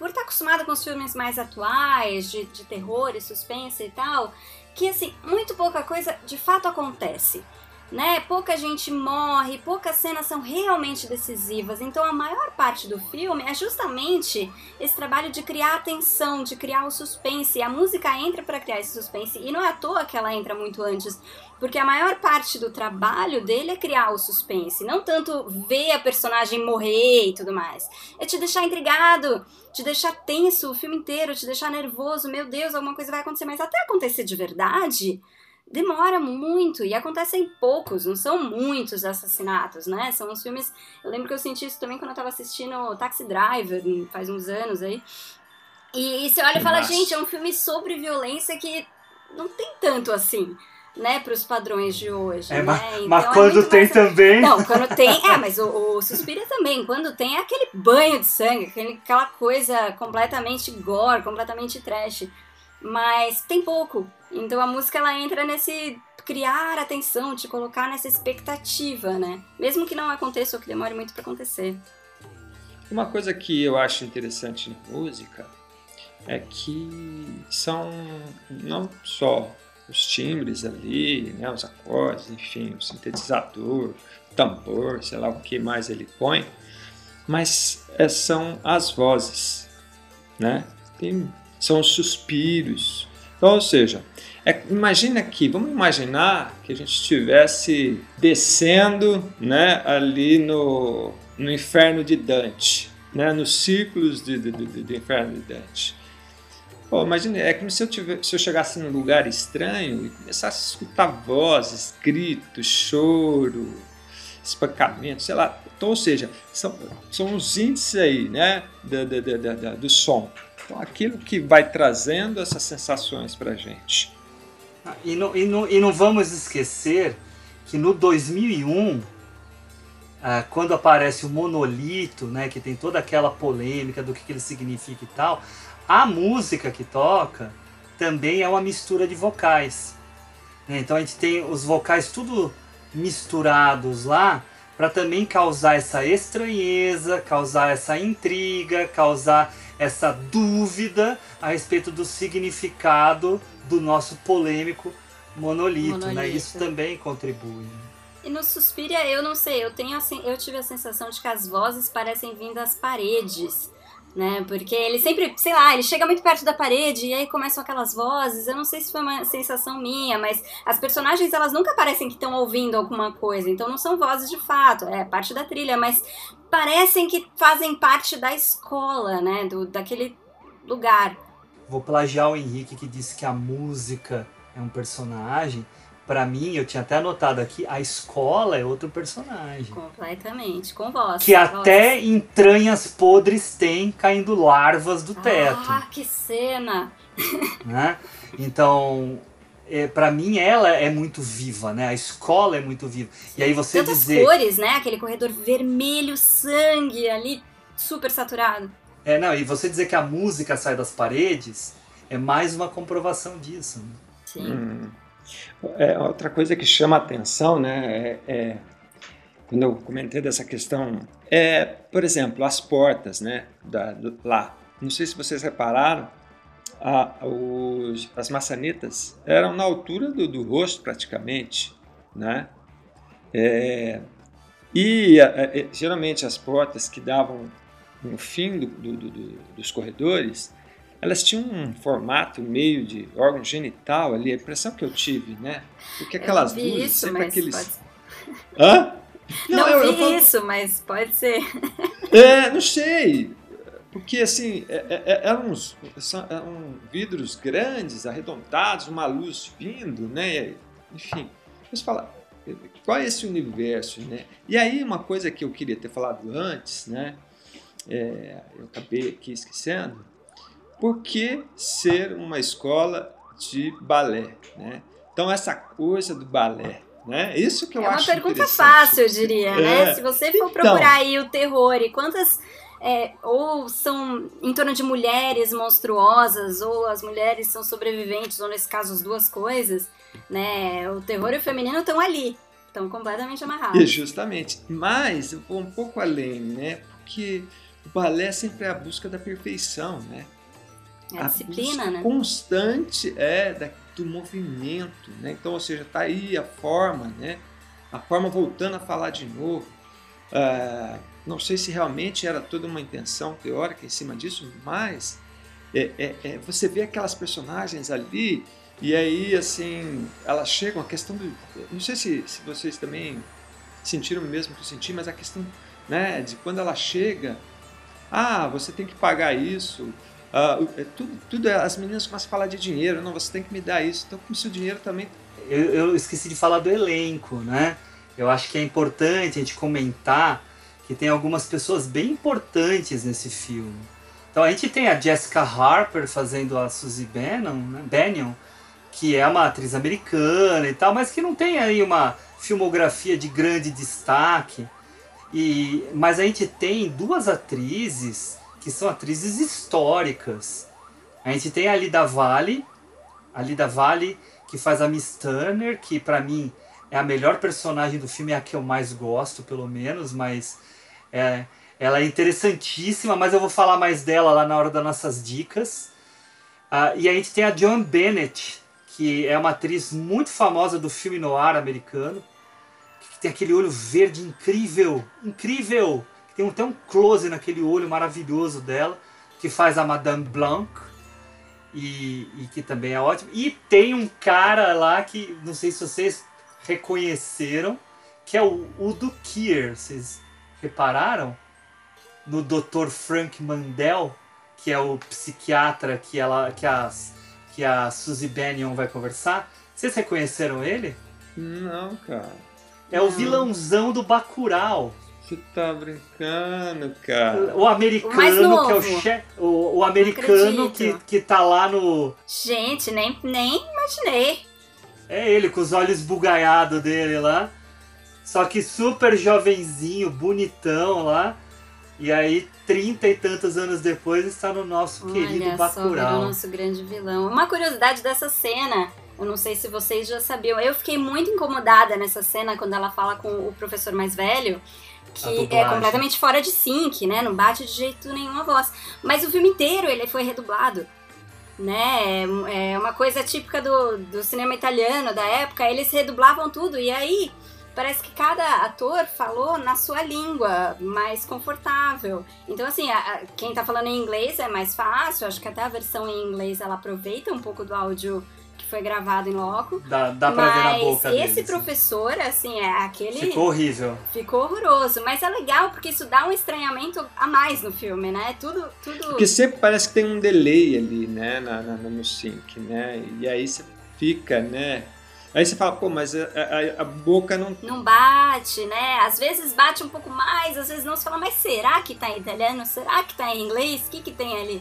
por estar acostumada com os filmes mais atuais, de, de terror e suspense e tal, que assim, muito pouca coisa de fato acontece. Né? Pouca gente morre, poucas cenas são realmente decisivas. Então a maior parte do filme é justamente esse trabalho de criar atenção, de criar o suspense. E a música entra para criar esse suspense. E não é à toa que ela entra muito antes, porque a maior parte do trabalho dele é criar o suspense, não tanto ver a personagem morrer e tudo mais. É te deixar intrigado, te deixar tenso o filme inteiro, te deixar nervoso, meu Deus, alguma coisa vai acontecer, mas até acontecer de verdade, demora muito e acontecem poucos, não são muitos assassinatos, né? São uns filmes. Eu lembro que eu senti isso também quando eu tava assistindo Taxi Driver, faz uns anos aí. E, e você olha e fala, Nossa. gente, é um filme sobre violência que não tem tanto assim, né, pros padrões de hoje. É, né? mas, Então mas é quando muito tem mais- também. não, quando tem. É, mas o, o Suspira também. Quando tem é aquele banho de sangue, aquele, aquela coisa completamente gore, completamente trash. Mas tem pouco. Então a música ela entra nesse criar atenção, te colocar nessa expectativa, né? Mesmo que não aconteça ou que demore muito para acontecer. Uma coisa que eu acho interessante na música é que são não só os timbres ali, né, os acordes, enfim, o sintetizador, tambor, sei lá o que mais ele põe, mas é, são as vozes, né? Tem, são os suspiros. Então, ou seja, é, imagina aqui, vamos imaginar que a gente estivesse descendo né, ali no, no inferno de Dante, né, nos círculos de, de, de, do inferno de Dante. Pô, imagina, é como se eu, tivesse, se eu chegasse num lugar estranho e começasse a escutar vozes, gritos, choro, espancamento, sei lá. Então, ou seja, são, são os índices aí, né, do, do, do, do som. Então, aquilo que vai trazendo essas sensações para a gente. Ah, e não, e, não, e não vamos esquecer que no 2001, ah, quando aparece o monolito, né, que tem toda aquela polêmica do que, que ele significa e tal, a música que toca também é uma mistura de vocais. Né? Então a gente tem os vocais tudo misturados lá para também causar essa estranheza, causar essa intriga, causar essa dúvida a respeito do significado do nosso polêmico monolito, monolito. Né? Isso também contribui. E no Suspiria, eu não sei, eu tenho assim, eu tive a sensação de que as vozes parecem vindo das paredes né? Porque ele sempre, sei lá, ele chega muito perto da parede e aí começam aquelas vozes. Eu não sei se foi uma sensação minha, mas as personagens elas nunca parecem que estão ouvindo alguma coisa, então não são vozes de fato, é parte da trilha, mas parecem que fazem parte da escola, né? Do, daquele lugar. Vou plagiar o Henrique que disse que a música é um personagem para mim, eu tinha até anotado aqui, a escola é outro personagem. Completamente, com voz. Que até entranhas podres tem caindo larvas do teto. Ah, que cena! Né? Então, é, para mim ela é muito viva, né? A escola é muito viva. E aí você Tantas dizer... cores, né? Aquele corredor vermelho, sangue ali, super saturado. É, não, e você dizer que a música sai das paredes é mais uma comprovação disso. Né? Sim. Hum. É, outra coisa que chama a atenção, né, é, é, quando eu comentei dessa questão, é, por exemplo, as portas, né, da, lá. Não sei se vocês repararam, a, os, as maçanetas eram na altura do, do rosto praticamente, né? É, e é, geralmente as portas que davam no fim do, do, dos corredores elas tinham um formato meio de órgão genital ali, a impressão que eu tive, né? Porque aquelas eu luzes, isso, sempre aqueles. Pode... Hã? Não, não eu, vi eu isso, mas pode ser. É, não sei. Porque assim, é, é, é, eram, uns, eram vidros grandes, arredondados, uma luz vindo, né? Enfim, você fala, qual é esse universo, né? E aí uma coisa que eu queria ter falado antes, né? É, eu acabei aqui esquecendo, por que ser uma escola de balé? Né? Então, essa coisa do balé, né? Isso que eu é acho É uma pergunta fácil, eu diria, né? é. né? Se você for procurar então, aí o terror e quantas... É, ou são em torno de mulheres monstruosas, ou as mulheres são sobreviventes, ou nesse caso as duas coisas, né? O terror e o feminino estão ali, estão completamente amarrados. Justamente. Mas eu vou um pouco além, né? Porque o balé sempre é a busca da perfeição, né? É a, a disciplina, né? constante é da, do movimento, né? Então, ou seja, tá aí a forma, né? A forma voltando a falar de novo. Uh, não sei se realmente era toda uma intenção teórica em cima disso, mas é, é, é, você vê aquelas personagens ali e aí, assim, elas chegam, a questão do... Não sei se, se vocês também sentiram o mesmo que eu senti, mas a questão né, de quando ela chega, ah, você tem que pagar isso, Uh, tudo, tudo é, as meninas começam a falar de dinheiro, não, você tem que me dar isso. Então, com o seu dinheiro também. Eu, eu, esqueci de falar do elenco, né? Eu acho que é importante a gente comentar que tem algumas pessoas bem importantes nesse filme. Então a gente tem a Jessica Harper fazendo a Suzy Bannon, né? Bannon, que é uma atriz americana e tal, mas que não tem aí uma filmografia de grande destaque. E, mas a gente tem duas atrizes que são atrizes históricas, A gente tem a Lida Vale, a Lida Vale que faz a Miss Turner, que para mim é a melhor personagem do filme, é a que eu mais gosto, pelo menos, mas é, ela é interessantíssima, mas eu vou falar mais dela lá na hora das nossas dicas. Uh, e a gente tem a Joan Bennett, que é uma atriz muito famosa do filme noir americano, que tem aquele olho verde incrível, incrível, tem até um close naquele olho maravilhoso dela, que faz a Madame Blanc, e, e que também é ótimo. E tem um cara lá que, não sei se vocês reconheceram, que é o Udo Kier, vocês repararam? No Dr. Frank Mandel, que é o psiquiatra que, ela, que, as, que a Suzy Bennion vai conversar. Vocês reconheceram ele? Não, cara. É Não. o vilãozão do Bacurau. Você tá brincando, cara. O americano, o que é o chefe. O, o americano que, que tá lá no. Gente, nem, nem imaginei. É ele, com os olhos bugaiados dele lá. Só que super jovenzinho, bonitão lá. E aí, trinta e tantos anos depois, está no nosso Olha querido Bacurau. o nosso grande vilão. Uma curiosidade dessa cena, eu não sei se vocês já sabiam, eu fiquei muito incomodada nessa cena quando ela fala com o professor mais velho, que é completamente fora de sync, né? Não bate de jeito nenhum a voz. Mas o filme inteiro ele foi redublado. Né? É uma coisa típica do, do cinema italiano da época, eles redublavam tudo. E aí, parece que cada ator falou na sua língua, mais confortável. Então, assim, a, a, quem tá falando em inglês é mais fácil, acho que até a versão em inglês ela aproveita um pouco do áudio que foi gravado em loco. Dá, dá pra ver na boca esse deles. professor, assim, é aquele... Ficou horrível. Ficou horroroso, mas é legal porque isso dá um estranhamento a mais no filme, né? Tudo... tudo... Porque sempre parece que tem um delay ali, né, na, na, no sync, né? E aí você fica, né... Aí você fala, pô, mas a, a, a, boca não. Não bate, né? Às vezes bate um pouco mais, às vezes não. Você fala, mas será que tá em italiano? Será que tá em inglês? O que, que tem ali?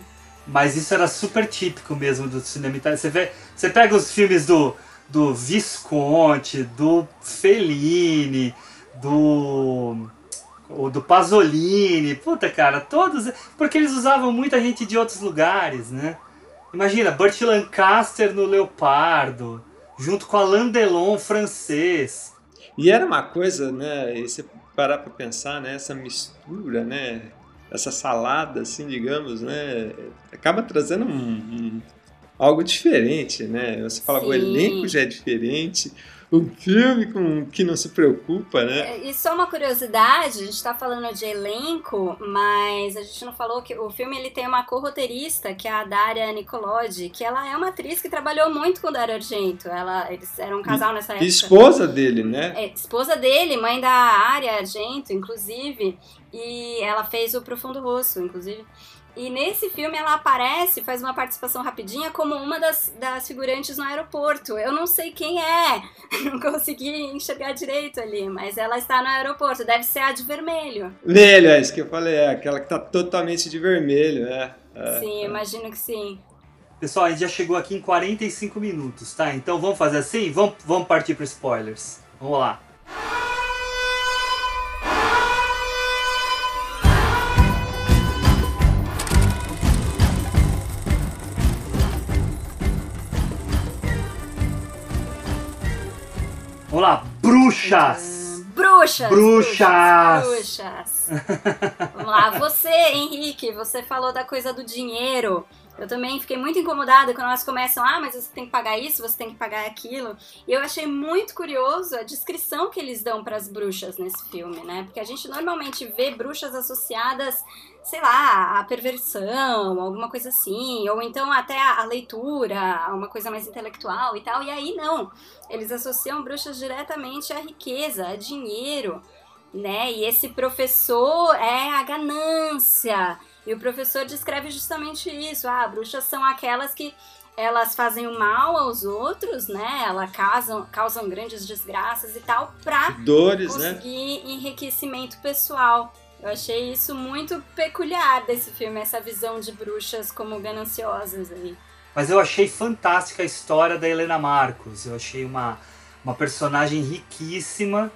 Mas isso era super típico mesmo do cinema italiano. Você, vê, você pega os filmes do, do Visconti, do Fellini, do. do Pasolini. Puta, cara, todos. Porque eles usavam muita gente de outros lugares, né? Imagina, Burt Lancaster no Leopardo junto com Alain Delon, francês. E era uma coisa, né? E você parar para pensar, né? Essa mistura, né? Essa salada, assim, digamos, né? Acaba trazendo um, um algo diferente, né? Você fala, Sim. o elenco já é diferente, um filme com, que não se preocupa, né? É, e só uma curiosidade, a gente tá falando de elenco, mas a gente não falou que o filme ele tem uma co-roteirista, que é a Daria Nicolodi, que ela é uma atriz que trabalhou muito com o Dario Argento. Ela, eles eram um casal nessa época. esposa dele, né? É, esposa dele, mãe da Aria Argento, inclusive. E ela fez o Profundo Rosso, inclusive. E nesse filme ela aparece, faz uma participação rapidinha como uma das, das figurantes no aeroporto. Eu não sei quem é, não consegui enxergar direito ali, mas ela está no aeroporto, deve ser a de vermelho. Vermelho, é isso que eu falei, é aquela que tá totalmente de vermelho, é. é sim, é. imagino que sim. Pessoal, a gente já chegou aqui em 45 minutos, tá? Então vamos fazer assim? Vamos, vamos partir para spoilers. Vamos lá. Vamos bruxas! Bruxas! Bruxas! Bruxas! Vamos lá, você, Henrique, você falou da coisa do dinheiro. Eu também fiquei muito incomodada quando elas começam, ah, mas você tem que pagar isso, você tem que pagar aquilo. E eu achei muito curioso a descrição que eles dão para as bruxas nesse filme, né? Porque a gente normalmente vê bruxas associadas, sei lá, à perversão, alguma coisa assim, ou então até a, leitura, uma coisa mais intelectual e tal. E aí não, eles associam bruxas diretamente à riqueza, a dinheiro, né? E esse professor é a ganância e o professor descreve justamente isso. Ah, bruxas são aquelas que elas fazem o mal aos outros, né? Elas causam, causam grandes desgraças e tal, pra Dores, né? conseguir né? enriquecimento pessoal. Eu achei isso muito peculiar desse filme, essa visão de bruxas como gananciosas aí. Mas eu achei fantástica a história da Helena Marcos. Eu achei uma, uma personagem riquíssima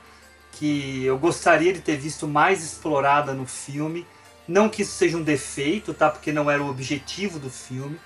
que eu gostaria de ter visto mais explorada no filme. Não que isso seja um defeito, tá? Porque não era o objetivo do filme.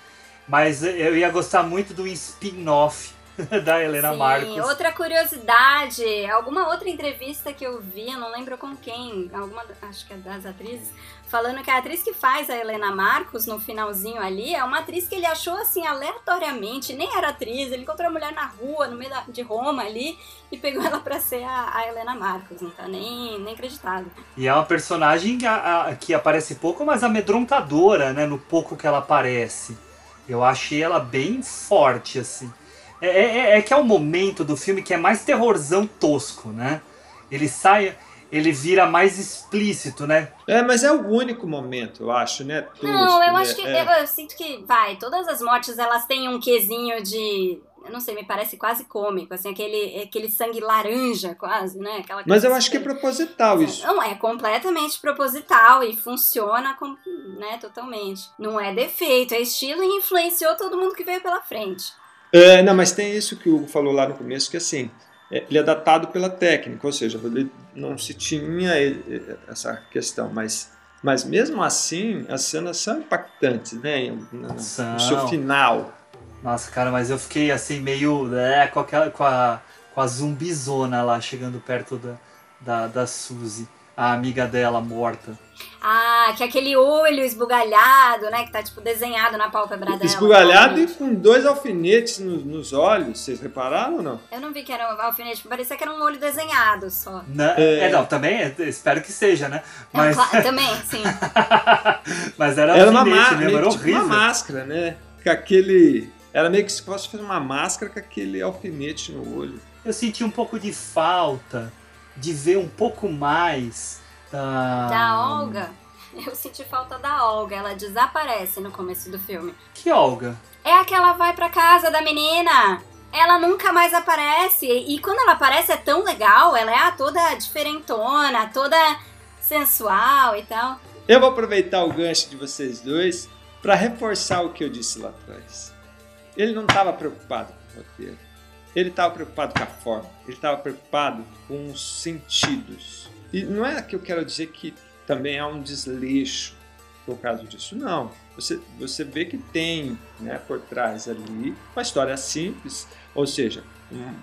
Mas eu ia gostar muito do spin-off da Helena Sim, Marcos. outra curiosidade, alguma outra entrevista que eu vi, eu não lembro com quem, alguma, acho que é das atrizes, falando que a atriz que faz a Helena Marcos no finalzinho ali é uma atriz que ele achou assim aleatoriamente, nem era atriz, ele encontrou a mulher na rua, no meio da, de Roma ali e pegou ela pra ser a, a Helena Marcos, não tá nem, nem acreditado. E é uma personagem a, a, que aparece pouco, mas amedrontadora, né, no pouco que ela aparece. Eu achei ela bem forte, assim. É, é, é, que é o momento do filme que é mais terrorzão tosco, né? Ele sai, ele vira mais explícito, né? É, mas é o único momento, eu acho, né? Tosco, não, eu né? acho que é. eu, eu, sinto que vai, todas as mortes elas têm um quesinho de eu não sei, me parece quase cômico, assim, aquele, aquele sangue laranja, quase, né? Aquela Mas eu acho que é proposital isso. Não, é completamente proposital e funciona com, né, totalmente. Não é defeito, é estilo e influenciou todo mundo que veio pela frente. É, não, mas tem isso que o Hugo falou lá no começo, que assim, ele é datado pela técnica, ou seja, não se tinha essa questão, mas, mas mesmo assim, as cenas são impactantes, né? No, são. no seu final. Nossa, cara, mas eu fiquei assim, meio. É, com, aquela, com, a, com a zumbizona lá chegando perto da, da, da Suzy, a amiga dela morta. Ah, que é aquele olho esbugalhado, né? Que tá tipo desenhado na pálpebra dela. Esbugalhado e com dois alfinetes nos, nos, olhos, vocês repararam ou não? Eu não vi que era um alfinete, parecia que era um olho desenhado só. Na, é... é... não, também espero que seja, né? Mas... Não, claro, também, sim. Mas era, era uma mesmo, era tipo uma máscara, né? Com aquele. Era meio que se fosse fazer uma máscara com aquele alfinete no olho. Eu senti um pouco de falta de ver um pouco mais da. Da Olga? Eu senti falta da Olga. Ela desaparece no começo do filme. Que Olga? É a que ela vai pra casa da menina. Ela nunca mais aparece. E quando ela aparece é tão legal. Ela é toda diferentona, toda sensual e tal. Eu vou aproveitar o gancho de vocês dois para reforçar o que eu disse lá atrás. Ele não estava preocupado com o roteiro. Ele estava preocupado com a forma. Ele estava preocupado com os sentidos. E não é que eu quero dizer que também há um desleixo por causa disso. Não. Você, você vê que tem né, por trás ali uma história simples, ou seja, um,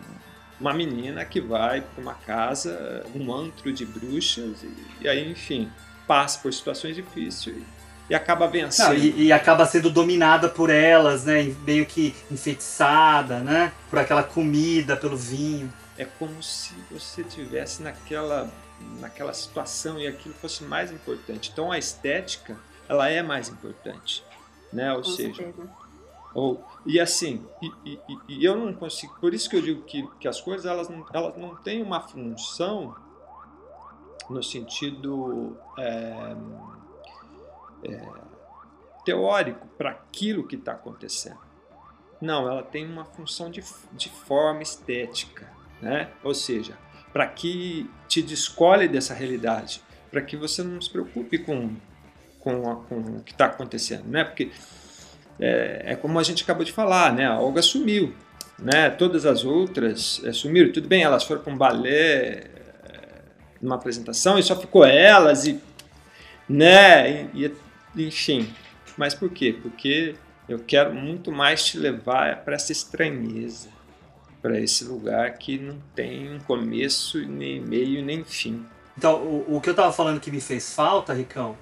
uma menina que vai para uma casa, um antro de bruxas, e, e, aí, enfim, passa por situações difíceis e acaba vencendo. Não, e, e, acaba sendo dominada por elas, né? Meio que enfeitiçada, né? Por aquela comida, pelo vinho. É como se você tivesse naquela naquela situação e aquilo fosse mais importante. Então a estética, ela é mais importante, né? Ou Com seja, certeza. ou e assim, e, e, e, eu não consigo, por isso que eu digo que, que as coisas elas não, elas não têm uma função no sentido é, é, teórico para aquilo que está acontecendo. Não, ela tem uma função de, de forma estética, né? Ou seja, para que te descolhe dessa realidade, para que você não se preocupe com, com, a, com o que está acontecendo, né? Porque é, é, como a gente acabou de falar, né? A Olga sumiu, né? Todas as outras é, sumiram. Tudo bem, elas foram para um balé, é, numa apresentação e só ficou elas e, né? E, e, enfim, mas por quê? Porque eu quero muito mais te levar para essa estranheza, para esse lugar que não tem um começo, nem meio, nem fim. Então, o, o que eu estava falando que me fez falta, Ricão,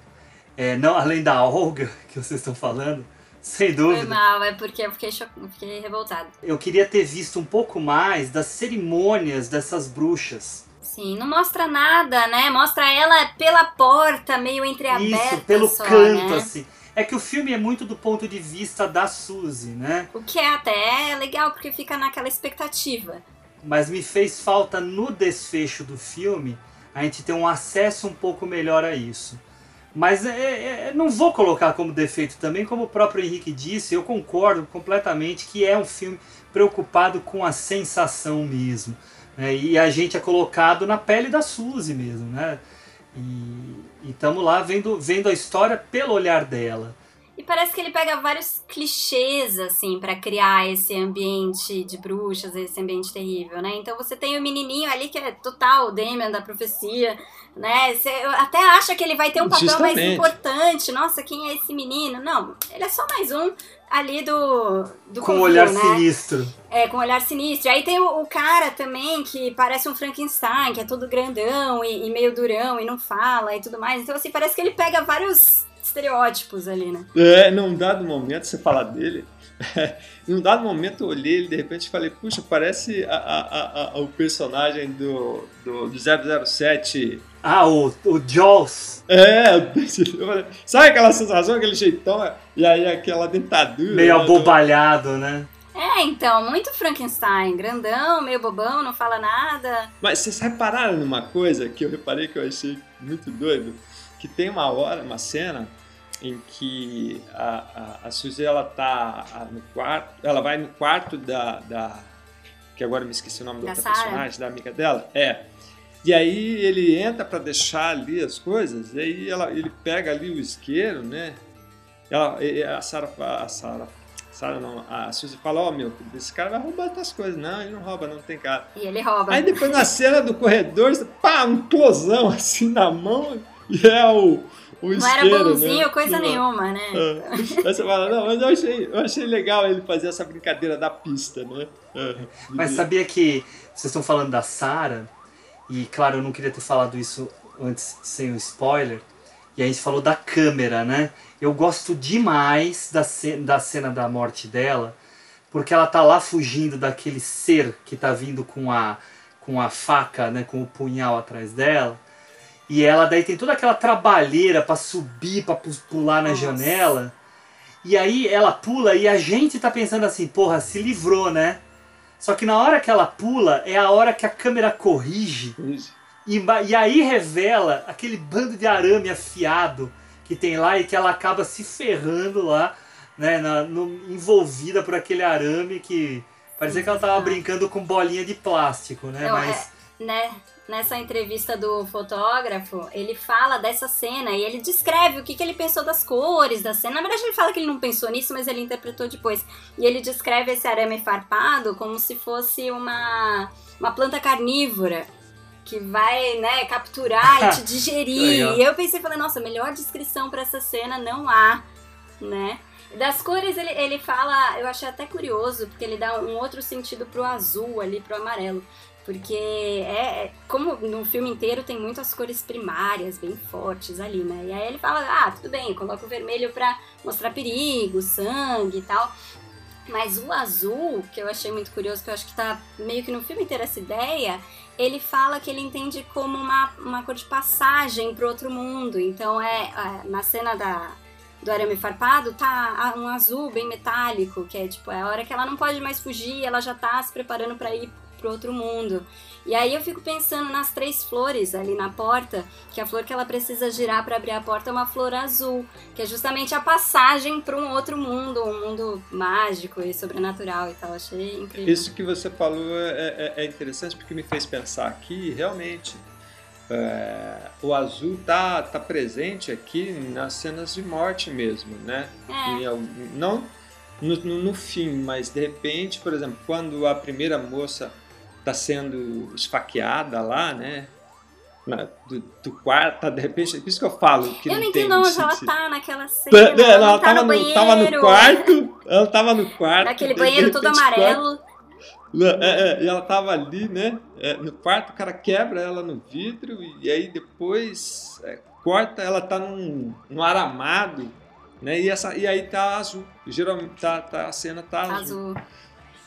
é, não além da Olga que vocês estão falando, sem dúvida. Foi mal, é porque eu fiquei, cho... fiquei revoltada. Eu queria ter visto um pouco mais das cerimônias dessas bruxas. Sim, não mostra nada, né? Mostra ela pela porta, meio entreaberta. Isso, pelo só, canto, né? assim. É que o filme é muito do ponto de vista da Suzy, né? O que é até legal, porque fica naquela expectativa. Mas me fez falta no desfecho do filme a gente ter um acesso um pouco melhor a isso. Mas é, é, não vou colocar como defeito também, como o próprio Henrique disse, eu concordo completamente que é um filme preocupado com a sensação mesmo. Né? E a gente é colocado na pele da Suzy mesmo, né? E estamos lá vendo, vendo a história pelo olhar dela. E parece que ele pega vários clichês, assim, para criar esse ambiente de bruxas, esse ambiente terrível, né? Então você tem o menininho ali que é total o Damien da profecia, né? Você até acha que ele vai ter um papel Justamente. mais importante. Nossa, quem é esse menino? Não, ele é só mais um ali do, do Com um olhar né? sinistro. É, com um olhar sinistro. Aí tem o, o cara também que parece um Frankenstein, que é todo grandão e, e meio durão e não fala e tudo mais. Então, assim, parece que ele pega vários estereótipos ali, né? É, num dado momento, você falar dele, num dado momento eu olhei ele de repente e falei, puxa, parece a- a- a- a- o personagem do, do, do 007. Ah, o, o Jaws, É, eu falei, sabe aquela sensação, aquele jeitão, e aí aquela dentadura. meio né? abobalhado, né? É, então, muito Frankenstein. Grandão, meio bobão, não fala nada. Mas vocês repararam numa coisa que eu reparei que eu achei muito doido? Que tem uma hora, uma cena em que a, a, a Suzy ela tá no quarto, ela vai no quarto da, da que agora me esqueci o nome do Da outra Sarah. personagem, da amiga dela, é. E aí ele entra pra deixar ali as coisas, e aí ela, ele pega ali o isqueiro, né? Ela, a Sarah, fa- a Sarah, Sarah não, a Suzy fala, ó meu, esse cara vai roubar tuas coisas. Não, ele não rouba, não tem cara. E ele rouba. Aí depois na cena do corredor, pá, um closão assim na mão e é o, o não era isqueiro, bonzinho, né? coisa Não. nenhuma, né? É. Aí você fala, não, mas eu achei, eu achei legal ele fazer essa brincadeira da pista, né? É. Mas sabia que vocês estão falando da Sarah, e claro, eu não queria ter falado isso antes sem o spoiler, e a gente falou da câmera, né? Eu gosto demais da, ce da cena da morte dela, porque ela tá lá fugindo daquele ser que tá vindo com a, com a faca, né? Com o punhal atrás dela. E ela daí tem toda aquela trabalheira pra subir, pra pu- pular na Nossa. janela. E aí ela pula e a gente tá pensando assim, porra, se livrou, né? Só que na hora que ela pula, é a hora que a câmera corrige e, e aí revela aquele bando de arame afiado que tem lá e que ela acaba se ferrando lá, né? na- no- envolvida por aquele arame que parecia que ela tava brincando com bolinha de plástico, né? Não, Mas né, nessa entrevista do fotógrafo, ele fala dessa cena e ele descreve o que, que ele pensou das cores da cena. Na verdade, ele fala que ele não pensou nisso, mas ele interpretou depois. E ele descreve esse arame farpado como se fosse uma, uma planta carnívora que vai, né, capturar e te digerir. E eu pensei, falei, nossa, melhor descrição pra essa cena não há, né? Das cores ele, ele fala, eu achei até curioso, porque ele dá um outro sentido pro azul ali, pro amarelo. Porque é, é- como no filme inteiro tem muitas cores primárias bem fortes ali, né? E aí ele fala, ah, tudo bem, coloca o vermelho pra mostrar perigo, sangue e tal. Mas o azul, que eu achei muito curioso, que eu acho que tá meio que no filme inteiro essa ideia, ele fala que ele entende como uma, uma cor de passagem pro outro mundo. Então é, é, na cena da, do arame farpado tá um azul bem metálico, que é tipo, é a hora que ela não pode mais fugir, ela já tá se preparando para ir pro outro mundo. E aí eu fico pensando nas três flores ali na porta, que a flor que ela precisa girar para abrir a porta é uma flor azul, que é justamente a passagem para um outro mundo, um mundo mágico e sobrenatural e tal. Achei incrível. Isso que você falou é, é- é interessante porque me fez pensar aqui, realmente, é, o azul tá, tá presente aqui nas cenas de morte mesmo, né? É. Em não no- no fim, mas de repente, por exemplo, quando a primeira moça está sendo esfaqueada lá, né? Na- do, do quarto, tá, de repente, por isso que eu falo que eu não entendo onde ela sentido. tá naquela cena. Tá- Ela, ela não tá tava, no banheiro. tava no quarto, ela tava no quarto. Naquele banheiro todo repente, corta- amarelo. Não, é, é, e ela tava ali, né? é, no quarto, o cara quebra ela no vidro e aí depois é, corta, ela tá num, num aramado, né? E, essa, e aí tá azul. Geralmente tá, tá, a cena tá azul. Azul.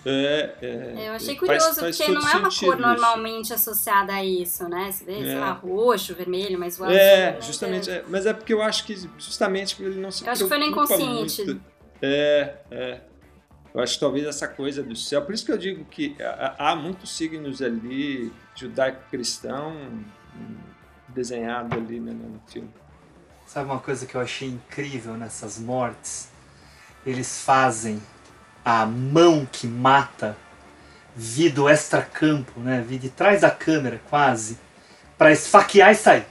É, é, Eu achei faz- curioso, faz porque todo não é uma cor isso. normalmente associada a isso, né? Você vê, sei É. lá, roxo, vermelho, mas o azul. É, né, justamente. é, mas é porque eu acho que justamente ele não se Eu acho que foi no preocupa inconsciente. muito. É, é. Eu acho que talvez essa coisa do céu. Por isso que eu digo que há muitos signos ali judaico-cristão desenhado ali né, no filme. Sabe uma coisa que eu achei incrível nessas mortes? Eles fazem a mão que mata vir do extracampo, né? Vir de trás da câmera, quase, para esfaquear e sair.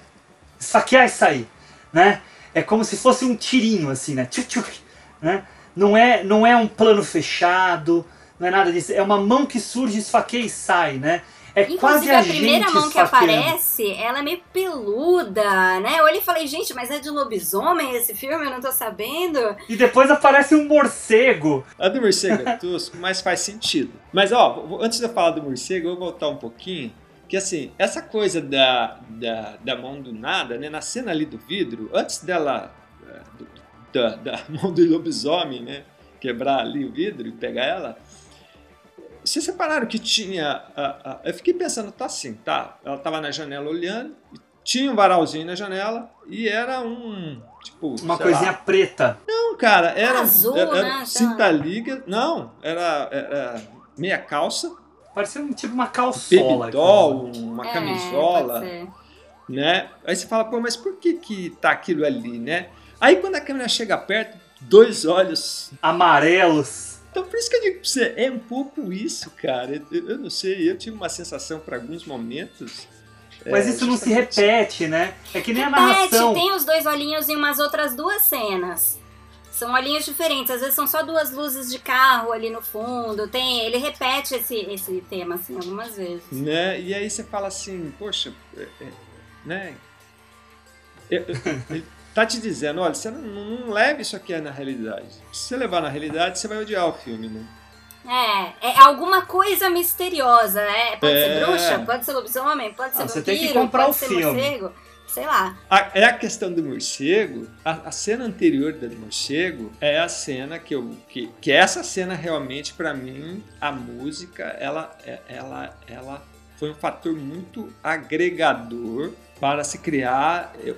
Esfaquear e sair, né? É como se fosse um tirinho, assim, né? Tchuc, tchuc. né? Não é, não é um plano fechado, não é nada disso. É uma mão que surge, esfaqueia e sai, né? É Inclusive, quase a, a primeira mão que aparece, ela é meio peluda, né? Eu olhei e falei, gente, mas é de lobisomem esse filme? Eu não tô sabendo. E depois aparece um morcego. A do morcego é tosco, mas faz sentido. Mas, ó, antes de eu falar do morcego, eu vou voltar um pouquinho. Que assim, essa coisa da, da, da mão do nada, né? Na cena ali do vidro, antes dela. é, da, da mão do lobisomem, né? Quebrar ali o vidro e pegar ela. Vocês separaram que tinha. a- a- eu fiquei pensando, tá assim, tá? Ela tava na janela olhando, e tinha um varalzinho na janela e era um. Tipo, Uma sei lá, coisinha preta. não, cara, era, Azul, era, era né? Lá. cinta liga. Não, era, era meia calça, Parecia um, tipo uma calçola. bebidol, uma É, camisola, né? Aí você fala, pô, mas por que que tá aquilo ali, né? Aí quando a câmera chega perto, dois olhos. Amarelos. Então por isso que eu digo pra você, é um pouco isso, cara. Eu, eu não sei, eu tive uma sensação para alguns momentos. Mas é, isso não se repete, né? É que nem a Repete, narração. tem os dois olhinhos em umas outras duas cenas. São olhinhos diferentes, às vezes são só duas luzes de carro ali no fundo. Tem, ele repete esse, esse tema assim algumas vezes. né? E aí você fala assim, poxa, é, é, né? Eu- eu- tá te dizendo, olha, você não, não leve isso aqui na realidade. Se você levar na realidade, você vai odiar o filme, né? É, é alguma coisa misteriosa, né? Pode É. ser bruxa, pode ser lobisomem, pode ser Ah, você vampiro, tem que comprar pode o ser filme. morcego, sei lá. A- é a questão do morcego. A, a cena anterior da do morcego é a cena que eu. Que, que essa cena realmente, pra mim, a música, ela, é- ela, ela foi um fator muito agregador para se criar eh,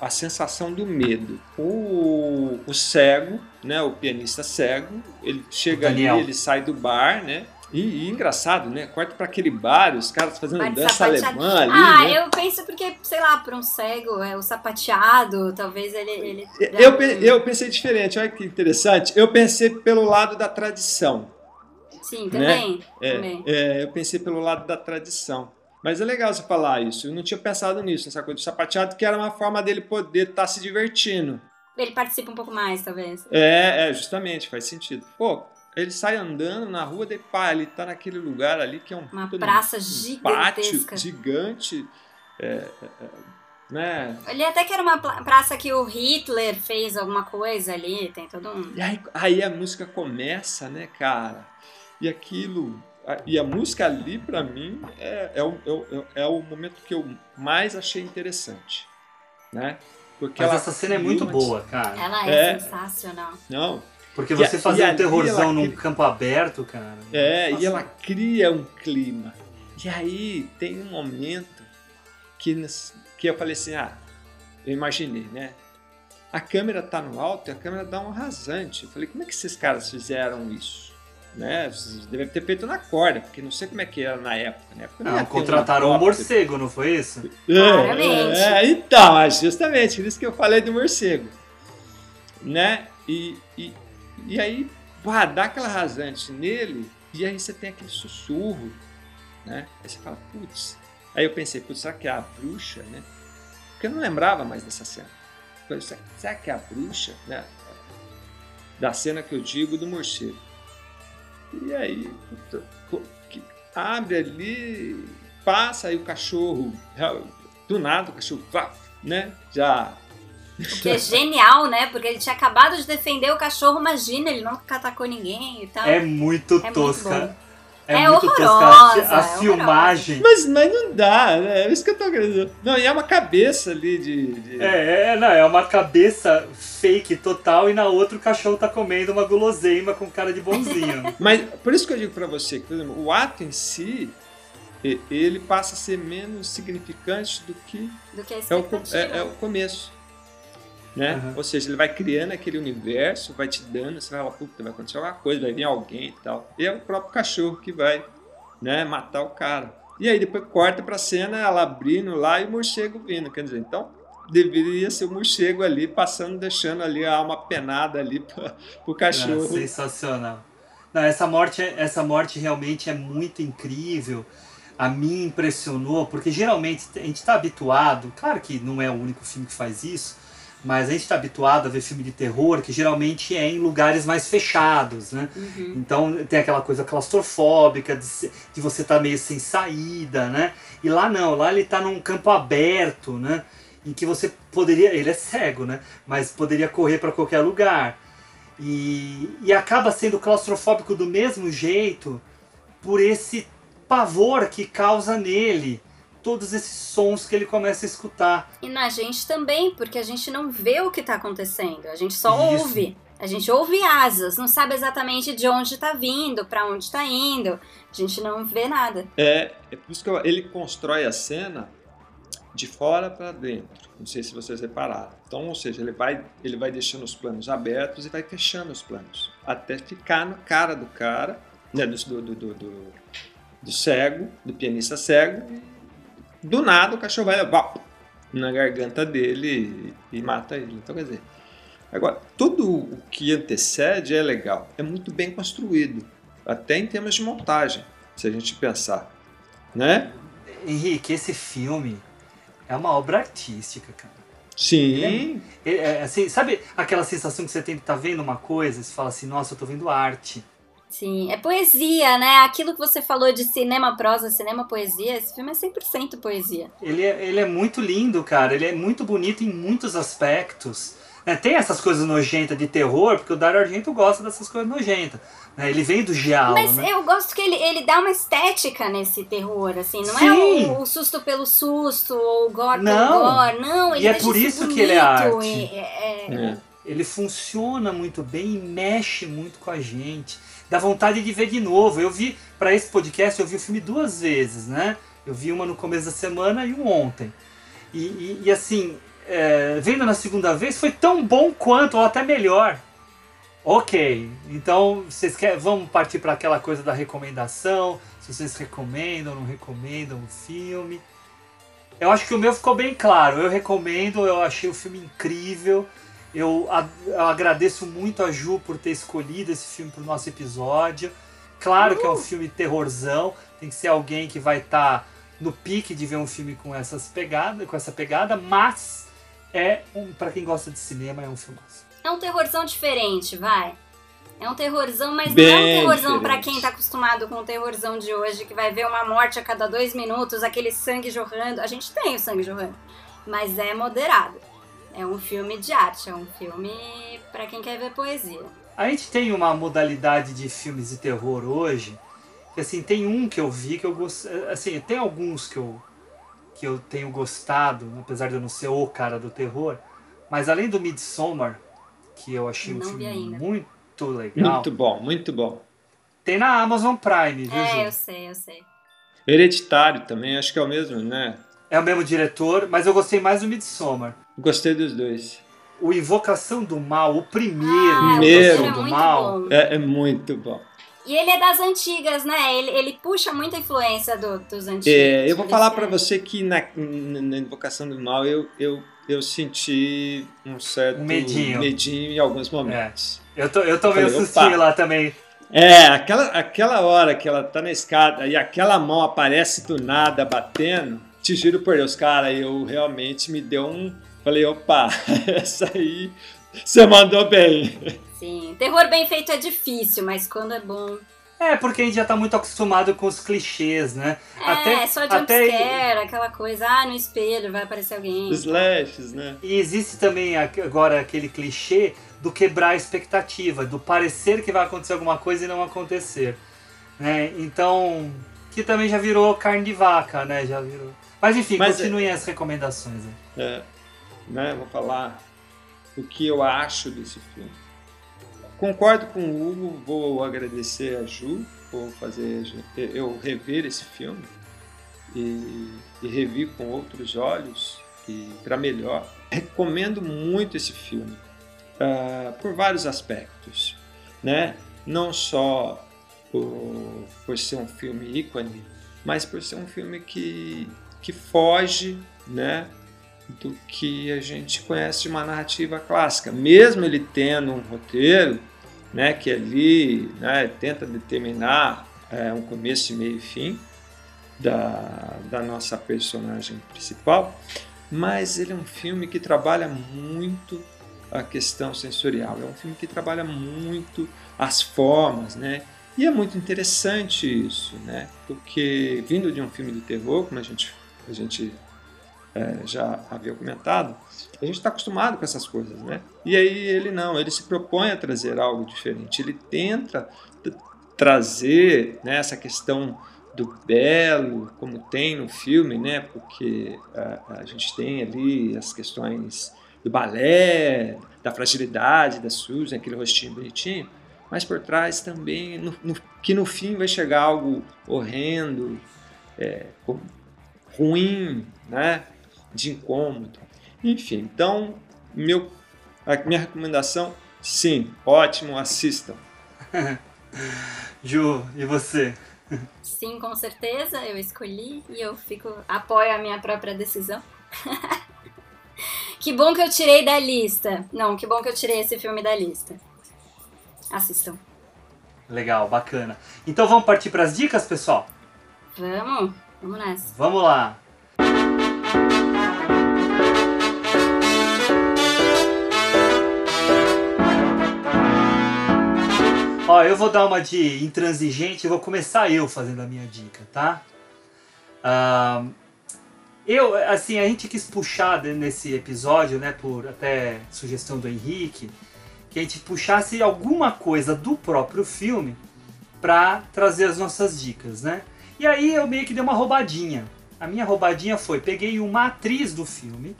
a sensação do medo. O, o cego, né, o pianista cego, ele chega ali, ele sai do bar, né? E, e engraçado, né? Corta para aquele bar, os caras fazendo dança alemã ali, ah, né? eu penso porque, sei lá, para um cego, é o sapateado, talvez ele. ele Eu, eu pensei diferente, olha que interessante. Eu pensei pelo lado da tradição. Sim, também. É, também. é, eu pensei pelo lado da tradição. Mas é legal você falar isso. Eu não tinha pensado nisso, nessa coisa do sapateado, que era uma forma dele poder estar se divertindo. Ele participa um pouco mais, talvez. É, é, justamente, faz sentido. Pô, ele sai andando na rua, de pá, ele tá naquele lugar ali que é um, Uma praça um pátio gigantesca. gigante. é, é, é, né? Ele até que era uma praça que o Hitler fez alguma coisa ali, tem todo um. E aí, aí a música começa, né, cara? E aquilo. E a música ali, pra mim, é, é, o, é, o, é o momento que eu mais achei interessante. Né? Porque Mas ela essa cena é muito uma- boa, cara. Ela é, É. sensacional. Não. Porque E você a- fazer e um terrorzão num cria- campo aberto, cara. É, Nossa. e ela cria um clima. E aí tem um momento que, que eu falei assim, ah, eu imaginei, né? A câmera tá no alto e a câmera dá um rasante. Eu falei, como é que esses caras fizeram isso? Né? Devem ter feito na corda, porque não sei como é que era na época. Na época um contrataram o helicóptero. morcego, não foi isso? Claramente. É, é, então, justamente, por isso que eu falei do morcego. Né? E, e, e aí, pá, dá aquela rasante nele, e aí você tem aquele sussurro, né? Aí você fala, putz. Aí eu pensei, putz, será que é a bruxa, né? Porque eu não lembrava mais dessa cena. Falei, será que é a bruxa, né? Da cena que eu digo do morcego. E aí, puta, abre ali, passa aí o cachorro, do nada o cachorro, né? Já O que é genial, né? Porque ele tinha acabado de defender o cachorro, imagina, ele nunca atacou ninguém e tal. É muito É muito tosca. bom. É, É muito tosca. horrorosa, A, a é filmagem. Mas, mas não dá, né? É isso que eu tô querendo. Não, e é uma cabeça ali de. de- É, é, não, é uma cabeça fake total e na outra o cachorro tá comendo uma guloseima com cara de bonzinho. Mas por isso que eu digo pra você que, por exemplo, o ato em si, ele passa a ser menos significante do que Do que a é o, é, é o começo. Né? Uhum. Ou seja, ele vai criando aquele universo, vai te dando, você vai falar, puta, vai acontecer alguma coisa, vai vir alguém e tal. E é o próprio cachorro que vai né, matar o cara. E aí depois corta pra cena, ela abrindo lá e o morcego vindo. Quer dizer, então deveria ser o morcego ali, passando, deixando ali a alma penada ali pra, pro É, cachorro. sensacional. Não, essa morte, é- essa morte realmente é muito incrível. A mim impressionou, porque geralmente a gente está habituado, claro que não é o único filme que faz isso, mas a gente está habituado a ver filme de terror que geralmente é em lugares mais fechados, né? Uhum. Então tem aquela coisa claustrofóbica de, de você estar meio sem saída, né? E lá não, lá ele tá num campo aberto, né? Em que você poderia, ele é cego, né? Mas poderia correr para qualquer lugar. E, e acaba sendo claustrofóbico do mesmo jeito por esse pavor que causa nele todos esses sons que ele começa a escutar. E na gente também, porque a gente não vê o que tá acontecendo, a gente só Isso. ouve. A gente ouve asas, não sabe exatamente de onde tá vindo, pra onde tá indo. A gente não vê nada. É, é por isso que eu- ele constrói a cena de fora para dentro. Não sei se vocês repararam. Então, ou seja, ele vai, ele vai deixando os planos abertos e vai fechando os planos. Até ficar na cara do cara, né, do, do, do, do- do cego, do pianista cego. Do nada o cachorro vai levar na garganta dele e, mata ele. Então, quer dizer, agora, tudo o que antecede é legal. É muito bem construído. Até em termos de montagem, se a gente pensar. Né? Henrique, esse filme é uma obra artística, cara. Sim. É, é, assim, sabe aquela sensação que você tem de estar vendo uma coisa e você fala assim, nossa, eu tô vendo arte. Sim, é poesia, né? Aquilo que você falou de cinema prosa, cinema poesia, esse filme é 100% poesia. Ele é, ele é muito lindo, cara. Ele é muito bonito em muitos aspectos. né? tem essas coisas nojentas de terror, porque o Dario Argento gosta dessas coisas nojentas. né? Ele vem do giallo, Mas né? eu gosto que ele, ele dá uma estética nesse terror, assim, não é Sim. o, o susto pelo susto ou o gore Não. pelo gore, não, ele E é por isso isso que ele é arte. e- é- é- É. Ele funciona muito bem e mexe muito com a gente. Dá vontade de ver de novo. Eu vi, para esse podcast, eu vi o filme duas vezes, né? Eu vi uma no começo da semana e um ontem. E, e- e, assim, é, vendo na segunda vez, foi tão bom quanto, ou até melhor. Ok, então vocês querem, vamos partir para aquela coisa da recomendação. Se vocês recomendam ou não recomendam o filme. Eu acho que o meu ficou bem claro. Eu recomendo, eu achei o filme incrível. Eu, a- eu agradeço muito a Ju por ter escolhido esse filme para o nosso episódio. Claro que é um filme terrorzão, tem que ser alguém que vai estar no pique de ver um filme com essas pegadas, com essa pegada, mas é um, para quem gosta de cinema é um filmaço. é um terrorzão diferente, vai. É um terrorzão, mas não é Bem um terrorzão pra diferente. quem tá acostumado com o terrorzão de hoje, que vai ver uma morte a cada dois minutos, aquele sangue jorrando. A gente tem o sangue jorrando, mas é moderado. É um filme de arte, é um filme pra quem quer ver poesia. A gente tem uma modalidade de filmes de terror hoje, que assim, tem um que eu vi que eu gosto, assim, tem alguns que eu que eu tenho gostado, apesar de eu não ser o cara do terror, mas além do Midsommar, que eu achei um Não vi filme ainda. muito legal, Muito bom, muito bom. tem na Amazon Prime, viu, É, Ju? eu sei, eu sei. Hereditário também, acho que é o mesmo, né? É o mesmo diretor, mas eu gostei mais do Midsommar. Gostei dos dois. O Invocação do Mal, o primeiro Ah, primeiro é do muito Mal, bom. É, é muito bom. E ele é das antigas, né? Ele, ele puxa muita influência do- dos antigos. É, eu vou falar é- você que na, na Invocação do Mal eu, eu, eu senti um certo medinho. medinho em alguns momentos. eu tô, eu tô meio Falei, sustinho opa. lá também. É, aquela, aquela hora que ela tá na escada e aquela mão aparece do nada batendo, te juro por Deus, cara, eu realmente me deu um. Falei, opa, essa aí você mandou bem. Sim, terror bem feito é difícil, mas quando é bom. É, porque a gente já tá muito acostumado com os clichês, né? É, só até jumpscare, aquela coisa, ah, no espelho vai aparecer alguém. Slashes, né? E existe também agora aquele clichê do quebrar a expectativa, do parecer que vai acontecer alguma coisa e não acontecer. Né? Então, que também já virou carne de vaca, né? Já virou. Mas enfim, Mas continuem as recomendações. né? É, né? Vou falar o que eu acho desse filme. Concordo com o Hugo, vou agradecer a Ju por fazer eu rever esse filme e, e revi com outros olhos e para melhor. Recomendo muito esse filme ah, por vários aspectos, né? Não só por, por ser um filme ícone, mas por ser um filme que, que foge, né? Do que a gente conhece de uma narrativa clássica. Mesmo ele tendo um roteiro, né, que ali né, tenta determinar é, um começo, meio e fim da, da nossa personagem principal, mas ele é um filme que trabalha muito a questão sensorial. É um filme que trabalha muito as formas, né? E é muito interessante isso, né? Porque vindo de um filme de terror, como a gente, a gente é, já havia comentado, a gente está acostumado com essas coisas, né? E aí ele não, ele se propõe a trazer algo diferente. Ele tenta trazer né, essa questão do belo, como tem no filme, né? Porque a, a gente tem ali as questões do balé, da fragilidade da Susan, aquele rostinho bonitinho, mas por trás também, no, no, que no fim vai chegar algo horrendo, é, ruim, né? De incômodo. Enfim, então, meu, a minha recomendação, sim, ótimo, assistam. Ju, e você? Sim, com certeza, eu escolhi e eu fico apoio a minha própria decisão. que bom que eu tirei da lista. Não, que bom que eu tirei esse filme da lista. Assistam. Legal, bacana. Então vamos partir para as dicas, pessoal? Vamos, vamos nessa. Vamos lá. Ó, eu vou dar uma de intransigente, vou começar eu fazendo a minha dica, tá? Eu, assim, a gente quis puxar nesse episódio, né, por até sugestão do Henrique, que a gente puxasse alguma coisa do próprio filme para trazer as nossas dicas, né? E aí eu meio que dei uma roubadinha. A minha roubadinha foi, peguei uma atriz do filme,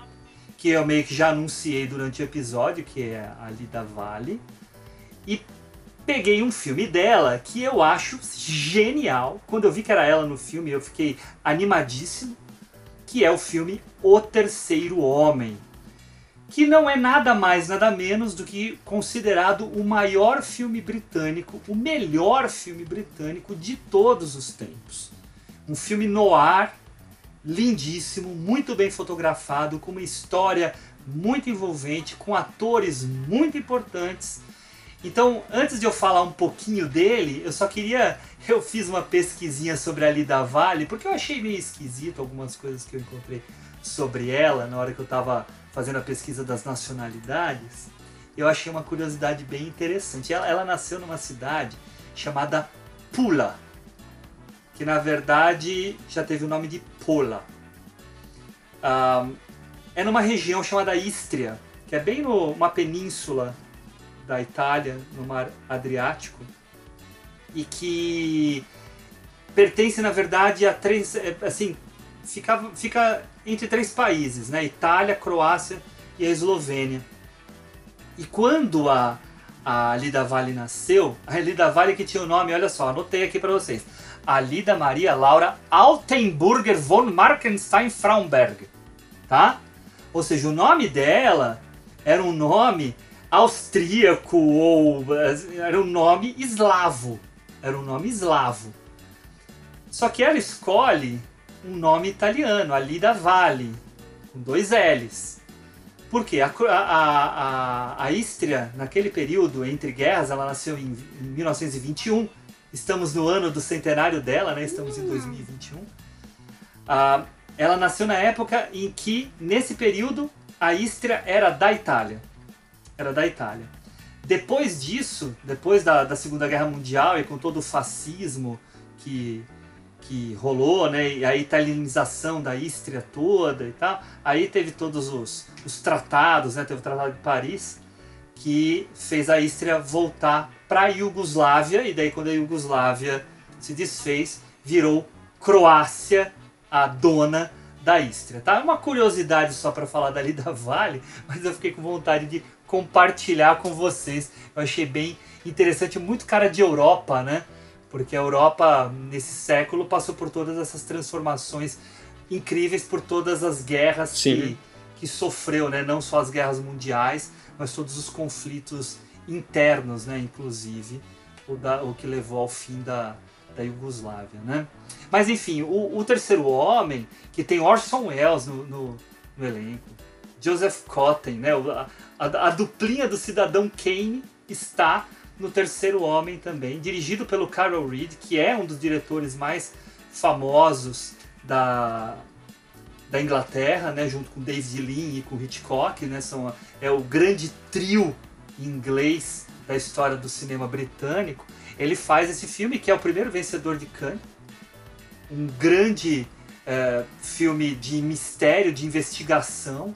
que eu meio que já anunciei durante o episódio, que é a Lida Vale, e peguei um filme dela que eu acho genial. Quando eu vi que era ela no filme, eu fiquei animadíssimo. Que é o filme O Terceiro Homem. Que não é nada mais, nada menos do que considerado o maior filme britânico, o melhor filme britânico de todos os tempos. Um filme noir, lindíssimo, muito bem fotografado, com uma história muito envolvente, com atores muito importantes então, antes de eu falar um pouquinho dele, eu só queria. Eu fiz uma pesquisinha sobre a Lida Vale, porque eu achei meio esquisito algumas coisas que eu encontrei sobre ela na hora que eu estava fazendo a pesquisa das nacionalidades. Eu achei uma curiosidade bem interessante. Ela, ela nasceu numa cidade chamada Pula, que na verdade já teve o nome de Pola. Um, é numa região chamada Istria, que é bem numa península da Itália, no mar Adriático, e que pertence, na verdade, a três. É, assim, fica, fica entre três países, né? Itália, Croácia e a Eslovênia. E quando a, a Lida Vale nasceu, a Lida Vale que tinha o nome, olha só, anotei aqui para vocês. A Lida Maria Laura Altenburger von Markenstein Fraunberg, tá? Ou seja, o nome dela era um nome austríaco ou era um nome eslavo. Era um nome eslavo. Só que ela escolhe um nome italiano, Alida Valle, com dois L's. Por quê? A, a, a, a Istria, naquele período entre guerras, ela nasceu em, em 1921. Estamos no ano do centenário dela, né? Estamos em 2021. Ah, ela nasceu na época em que, nesse período, a Istria era da Itália era da Itália. Depois disso, depois da, da Segunda Guerra Mundial e com todo o fascismo que, que rolou, né, e a italianização da Istria toda e tal, aí teve todos os, os tratados, né, teve o Tratado de Paris, que fez a Istria voltar para a Iugoslávia, e daí quando a Iugoslávia se desfez, virou Croácia a dona da Istria. Tá? Uma curiosidade só para falar dali da Vale, mas eu fiquei com vontade de compartilhar com vocês. Eu achei bem interessante, muito cara de Europa, né? Porque a Europa, nesse século, passou por todas essas transformações incríveis, por todas as guerras que, que sofreu, né? Não só as guerras mundiais, mas todos os conflitos internos, né? Inclusive, o, da, o que levou ao fim da, da Iugoslávia, né? Mas enfim, o, o Terceiro Homem, que tem Orson Welles no, no, no elenco, Joseph Cotten, né? A, a, a, duplinha do Cidadão Kane está no Terceiro Homem também, dirigido pelo Carol Reed, que é um dos diretores mais famosos da, da Inglaterra, né, junto com David Lean e com Hitchcock, né, são, é o grande trio inglês da história do cinema britânico. Ele faz esse filme que é o primeiro vencedor de Cannes, um grande é, filme de mistério, de investigação.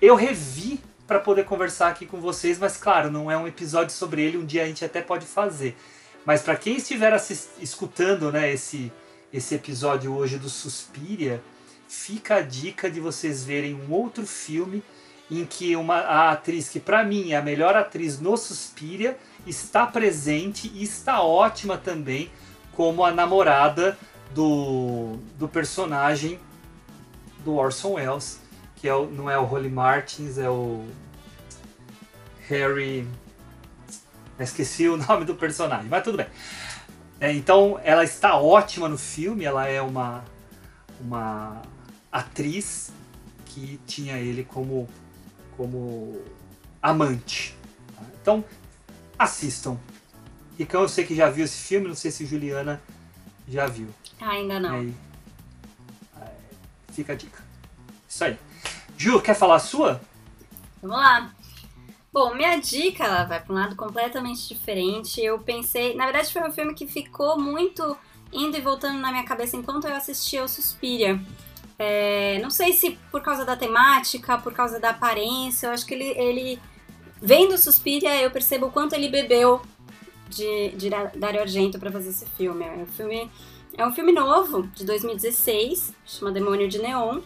Eu revi para poder conversar aqui com vocês, mas claro, não é um episódio sobre ele, um dia a gente até pode fazer. Mas para quem estiver escutando né, esse, esse episódio hoje do Suspiria, fica a dica de vocês verem um outro filme em que uma, a atriz que para mim é a melhor atriz no Suspiria está presente e está ótima também como a namorada do, do personagem do Orson Welles, que é o, não é o Holly Martins, é o Harry. Esqueci o nome do personagem, mas tudo bem. É, então ela está ótima no filme, ela é uma, uma atriz que tinha ele como, como amante. Tá? Então assistam. Ricão, eu sei que já viu esse filme, não sei se Juliana já viu. Ainda não. Aí, aí, fica a dica. Isso aí. Ju, quer falar a sua? Vamos lá. Bom, minha dica vai para um lado completamente diferente. Eu pensei, na verdade foi um filme que ficou muito indo e voltando na minha cabeça enquanto eu assistia o Suspiria. É, não sei se por causa da temática, por causa da aparência, eu acho que ele, ele vendo Suspiria eu percebo o quanto ele bebeu de, de Dario Argento para fazer esse filme. É um filme é um filme novo de 2016, chama Demônio de Neon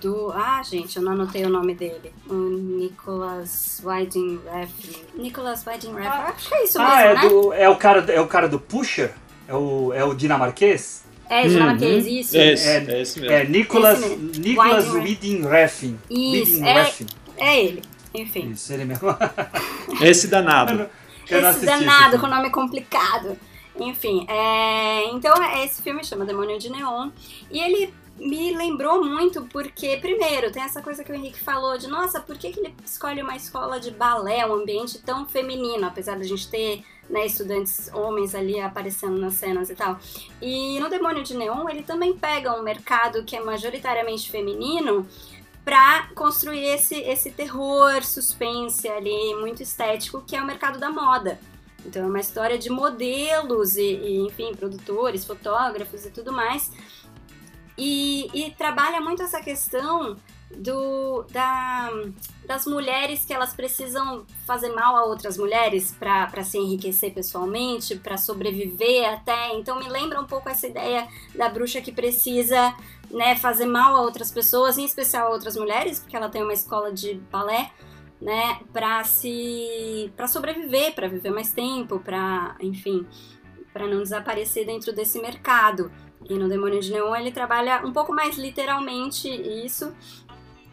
do. Ah, gente, eu não anotei o nome dele. O Nicholas Winding Refn. Nicholas Winding Refn. Ah, acho que é isso ah, mesmo, é né? Do, é, o cara, é o cara do Pusher? É o, é o dinamarquês? É, dinamarquês, uhum. isso. É, é, é esse mesmo. É Nicholas, Nicholas Winding Refn. Isso, é, é ele. Enfim. Isso, ele mesmo. esse danado. esse danado, com nome complicado. Enfim, é... então esse filme chama Demônio de Neon. E ele me lembrou muito porque, primeiro, tem essa coisa que o Henrique falou de, nossa, por que, que ele escolhe uma escola de balé, um ambiente tão feminino, apesar da gente ter né, estudantes homens ali aparecendo nas cenas e tal. E no Demônio de Neon, ele também pega um mercado que é majoritariamente feminino para construir esse, esse terror, suspense ali, muito estético, que é o mercado da moda. Então é uma história de modelos e, e enfim, produtores, fotógrafos e tudo mais e, e trabalha muito essa questão do, da, das mulheres que elas precisam fazer mal a outras mulheres para se enriquecer pessoalmente, para sobreviver até. Então me lembra um pouco essa ideia da bruxa que precisa né, fazer mal a outras pessoas, em especial a outras mulheres, porque ela tem uma escola de balé, né, para se para sobreviver, para viver mais tempo, para, enfim, para não desaparecer dentro desse mercado. E no Demônio de Neon ele trabalha um pouco mais literalmente isso,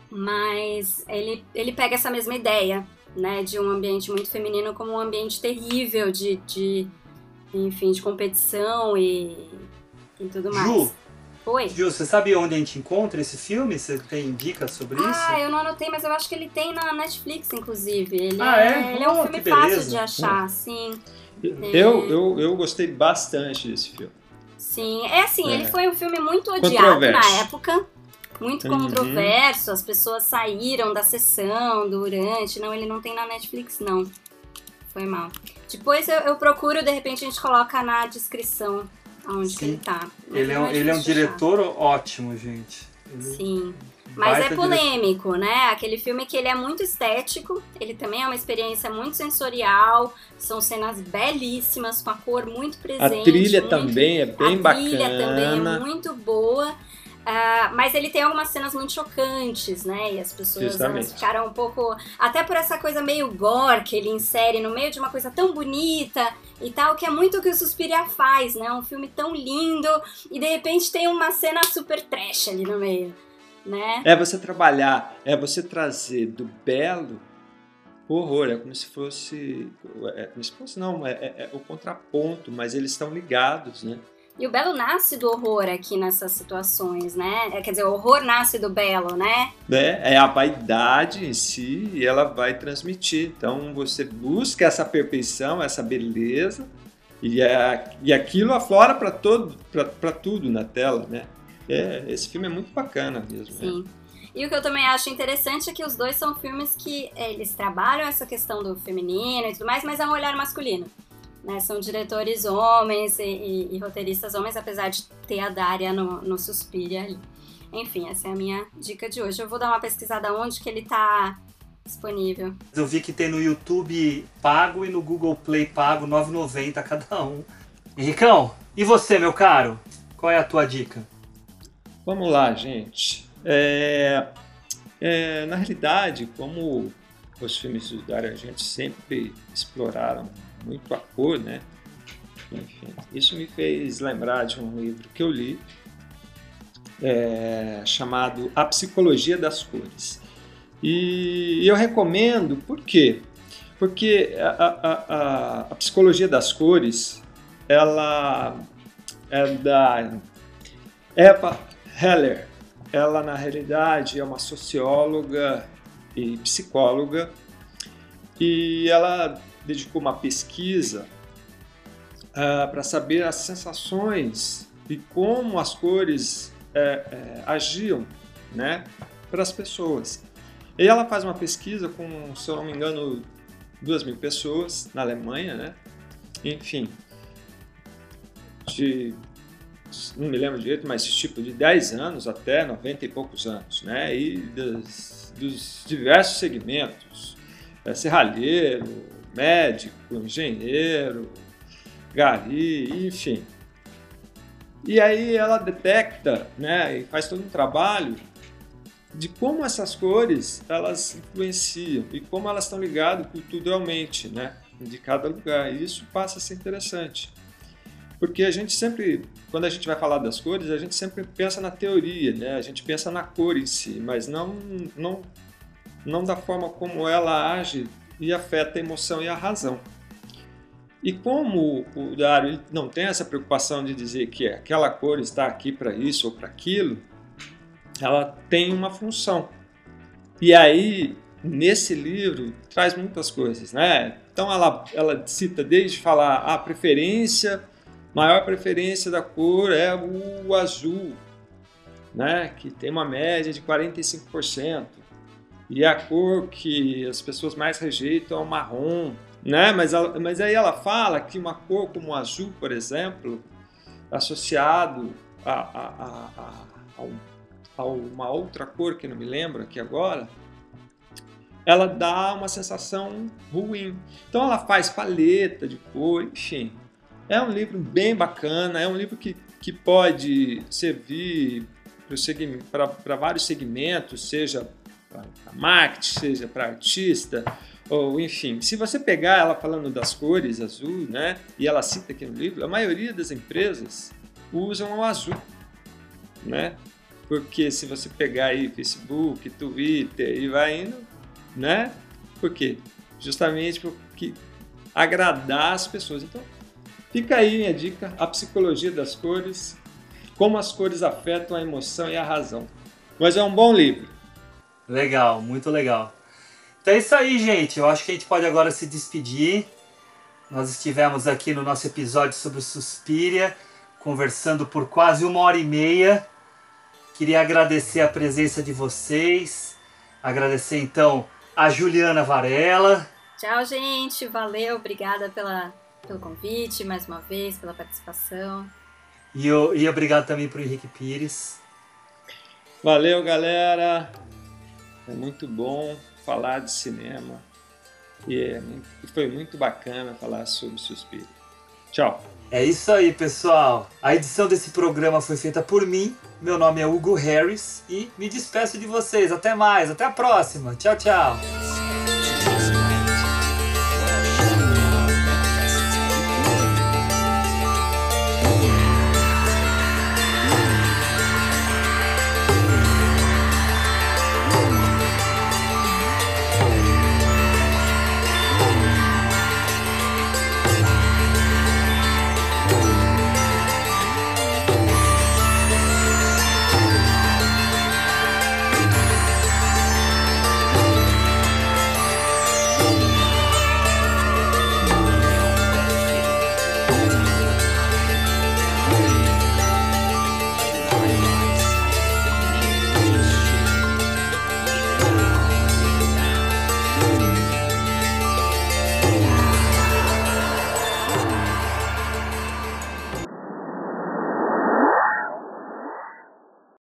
mas ele, ele pega essa mesma ideia, né, de um ambiente muito feminino como um ambiente terrível de, de enfim, de competição e, e tudo mais. Ju, Oi. Ju, você sabe onde a gente encontra esse filme? Você tem dicas sobre ah, isso? Ah, eu não anotei, mas eu acho que ele tem na Netflix, inclusive. Ele ah, é? Ele é um filme fácil de achar, sim. Eu, eu, eu gostei bastante desse filme. Sim, é assim, é. ele foi um filme muito odiado na época, muito uhum. controverso, as pessoas saíram da sessão durante, não, ele não tem na Netflix não, foi mal. Depois eu, eu procuro, de repente a gente coloca na descrição onde que ele tá. Ele é, um, ele é um diretor ótimo, gente. Ele... Sim. Mas é polêmico, né? Aquele filme que ele é muito estético, ele também é uma experiência muito sensorial, são cenas belíssimas, com a cor muito presente. A trilha muito... também é bem a bacana. A trilha também é muito boa. Uh, mas ele tem algumas cenas muito chocantes, né? E as pessoas ficaram um pouco. Até por essa coisa meio gore que ele insere no meio de uma coisa tão bonita e tal, que é muito o que o Suspiria faz, né? Um filme tão lindo e de repente tem uma cena super trash ali no meio né? É você trabalhar, é você trazer do belo o horror, é como se fosse, é como se fosse não, é, é, é o contraponto, mas eles estão ligados, né? E o belo nasce do horror aqui nessas situações, né? É, quer dizer, o horror nasce do belo, né? É, é a vaidade em si e ela vai transmitir. Então você busca essa perfeição, essa beleza e, e aquilo aflora para todo, para tudo na tela, né? É, esse filme é muito bacana mesmo. Né? Sim. Né? E o que eu também acho interessante é que os dois são filmes que é, eles trabalham essa questão do feminino e tudo mais, mas é um olhar masculino. Né? São diretores homens e, e, e, roteiristas homens, apesar de ter a Daria no, no ali. Enfim, essa é a minha dica de hoje. Eu vou dar uma pesquisada onde que ele tá disponível. Eu vi que tem no YouTube pago e no Google Play pago 9,90 cada um. Henricão, e você, meu caro? Qual é a tua dica? Vamos lá, gente. É, é, na realidade, como os filmes do Dario Argento sempre exploraram muito a cor, né? Enfim, isso me fez lembrar de um livro que eu li é, chamado A Psicologia das Cores. E eu recomendo, por quê? Porque a, a, a, a psicologia das cores, ela é da Eva Heller. Ela, na realidade, é uma socióloga e psicóloga e ela dedicou uma pesquisa uh, para saber as sensações e como as cores é, agiam né, para as pessoas. E ela faz uma pesquisa com, se eu não me engano, duas mil pessoas na Alemanha, né? Enfim, de, não me lembro direito, mas tipo de 10 anos até 90 e poucos anos, né? E das, dos diversos segmentos, é, serralheiro, médico, engenheiro, gari, enfim. E aí ela detecta, né, e faz todo um trabalho de como essas cores elas influenciam e como elas estão ligadas culturalmente, né, de cada lugar. E isso passa a ser interessante. Porque a gente sempre, quando a gente vai falar das cores, a gente sempre pensa na teoria, né? A gente pensa na cor em si, mas não não não da forma como ela age e afeta a emoção e a razão. E como o Dário não tem essa preocupação de dizer que aquela cor está aqui para isso ou para aquilo, ela tem uma função. E aí, nesse livro, traz muitas coisas, né? Então ela, ela cita desde falar a preferência, maior preferência da cor é o azul, né? Que tem uma média de 45%. E a cor que as pessoas mais rejeitam é o marrom, né? Mas, ela, mas aí ela fala que uma cor como o azul, por exemplo, associado a, a, a, a, a uma outra cor que não me lembro aqui agora, ela dá uma sensação ruim. Então ela faz paleta de cor, enfim. É um livro bem bacana, é um livro que, que pode servir para vários segmentos, seja para marketing, seja para artista, ou enfim, se você pegar ela falando das cores azul, né, e ela cita aqui no livro, a maioria das empresas usam o azul, né? Porque se você pegar aí Facebook, Twitter e vai indo, né? Por quê? Justamente porque agradar as pessoas. Então, fica aí minha dica, a psicologia das cores, como as cores afetam a emoção e a razão. Mas é um bom livro. Legal, muito legal. Então é isso aí, gente. Eu acho que a gente pode agora se despedir. Nós estivemos aqui no nosso episódio sobre Suspiria, conversando por quase uma hora e meia. Queria agradecer a presença de vocês. Agradecer então a Juliana Varela. Tchau, gente. Valeu. Obrigada pela, pelo convite mais uma vez, pela participação. E, eu, e obrigado também para o Henrique Pires. Valeu, galera. É muito bom falar de cinema e, é, foi muito bacana falar sobre Suspiro. Tchau. É isso aí, pessoal. A edição desse programa foi feita por mim. Meu nome é Hugo Harris e me despeço de vocês. Até mais, até a próxima. Tchau, tchau.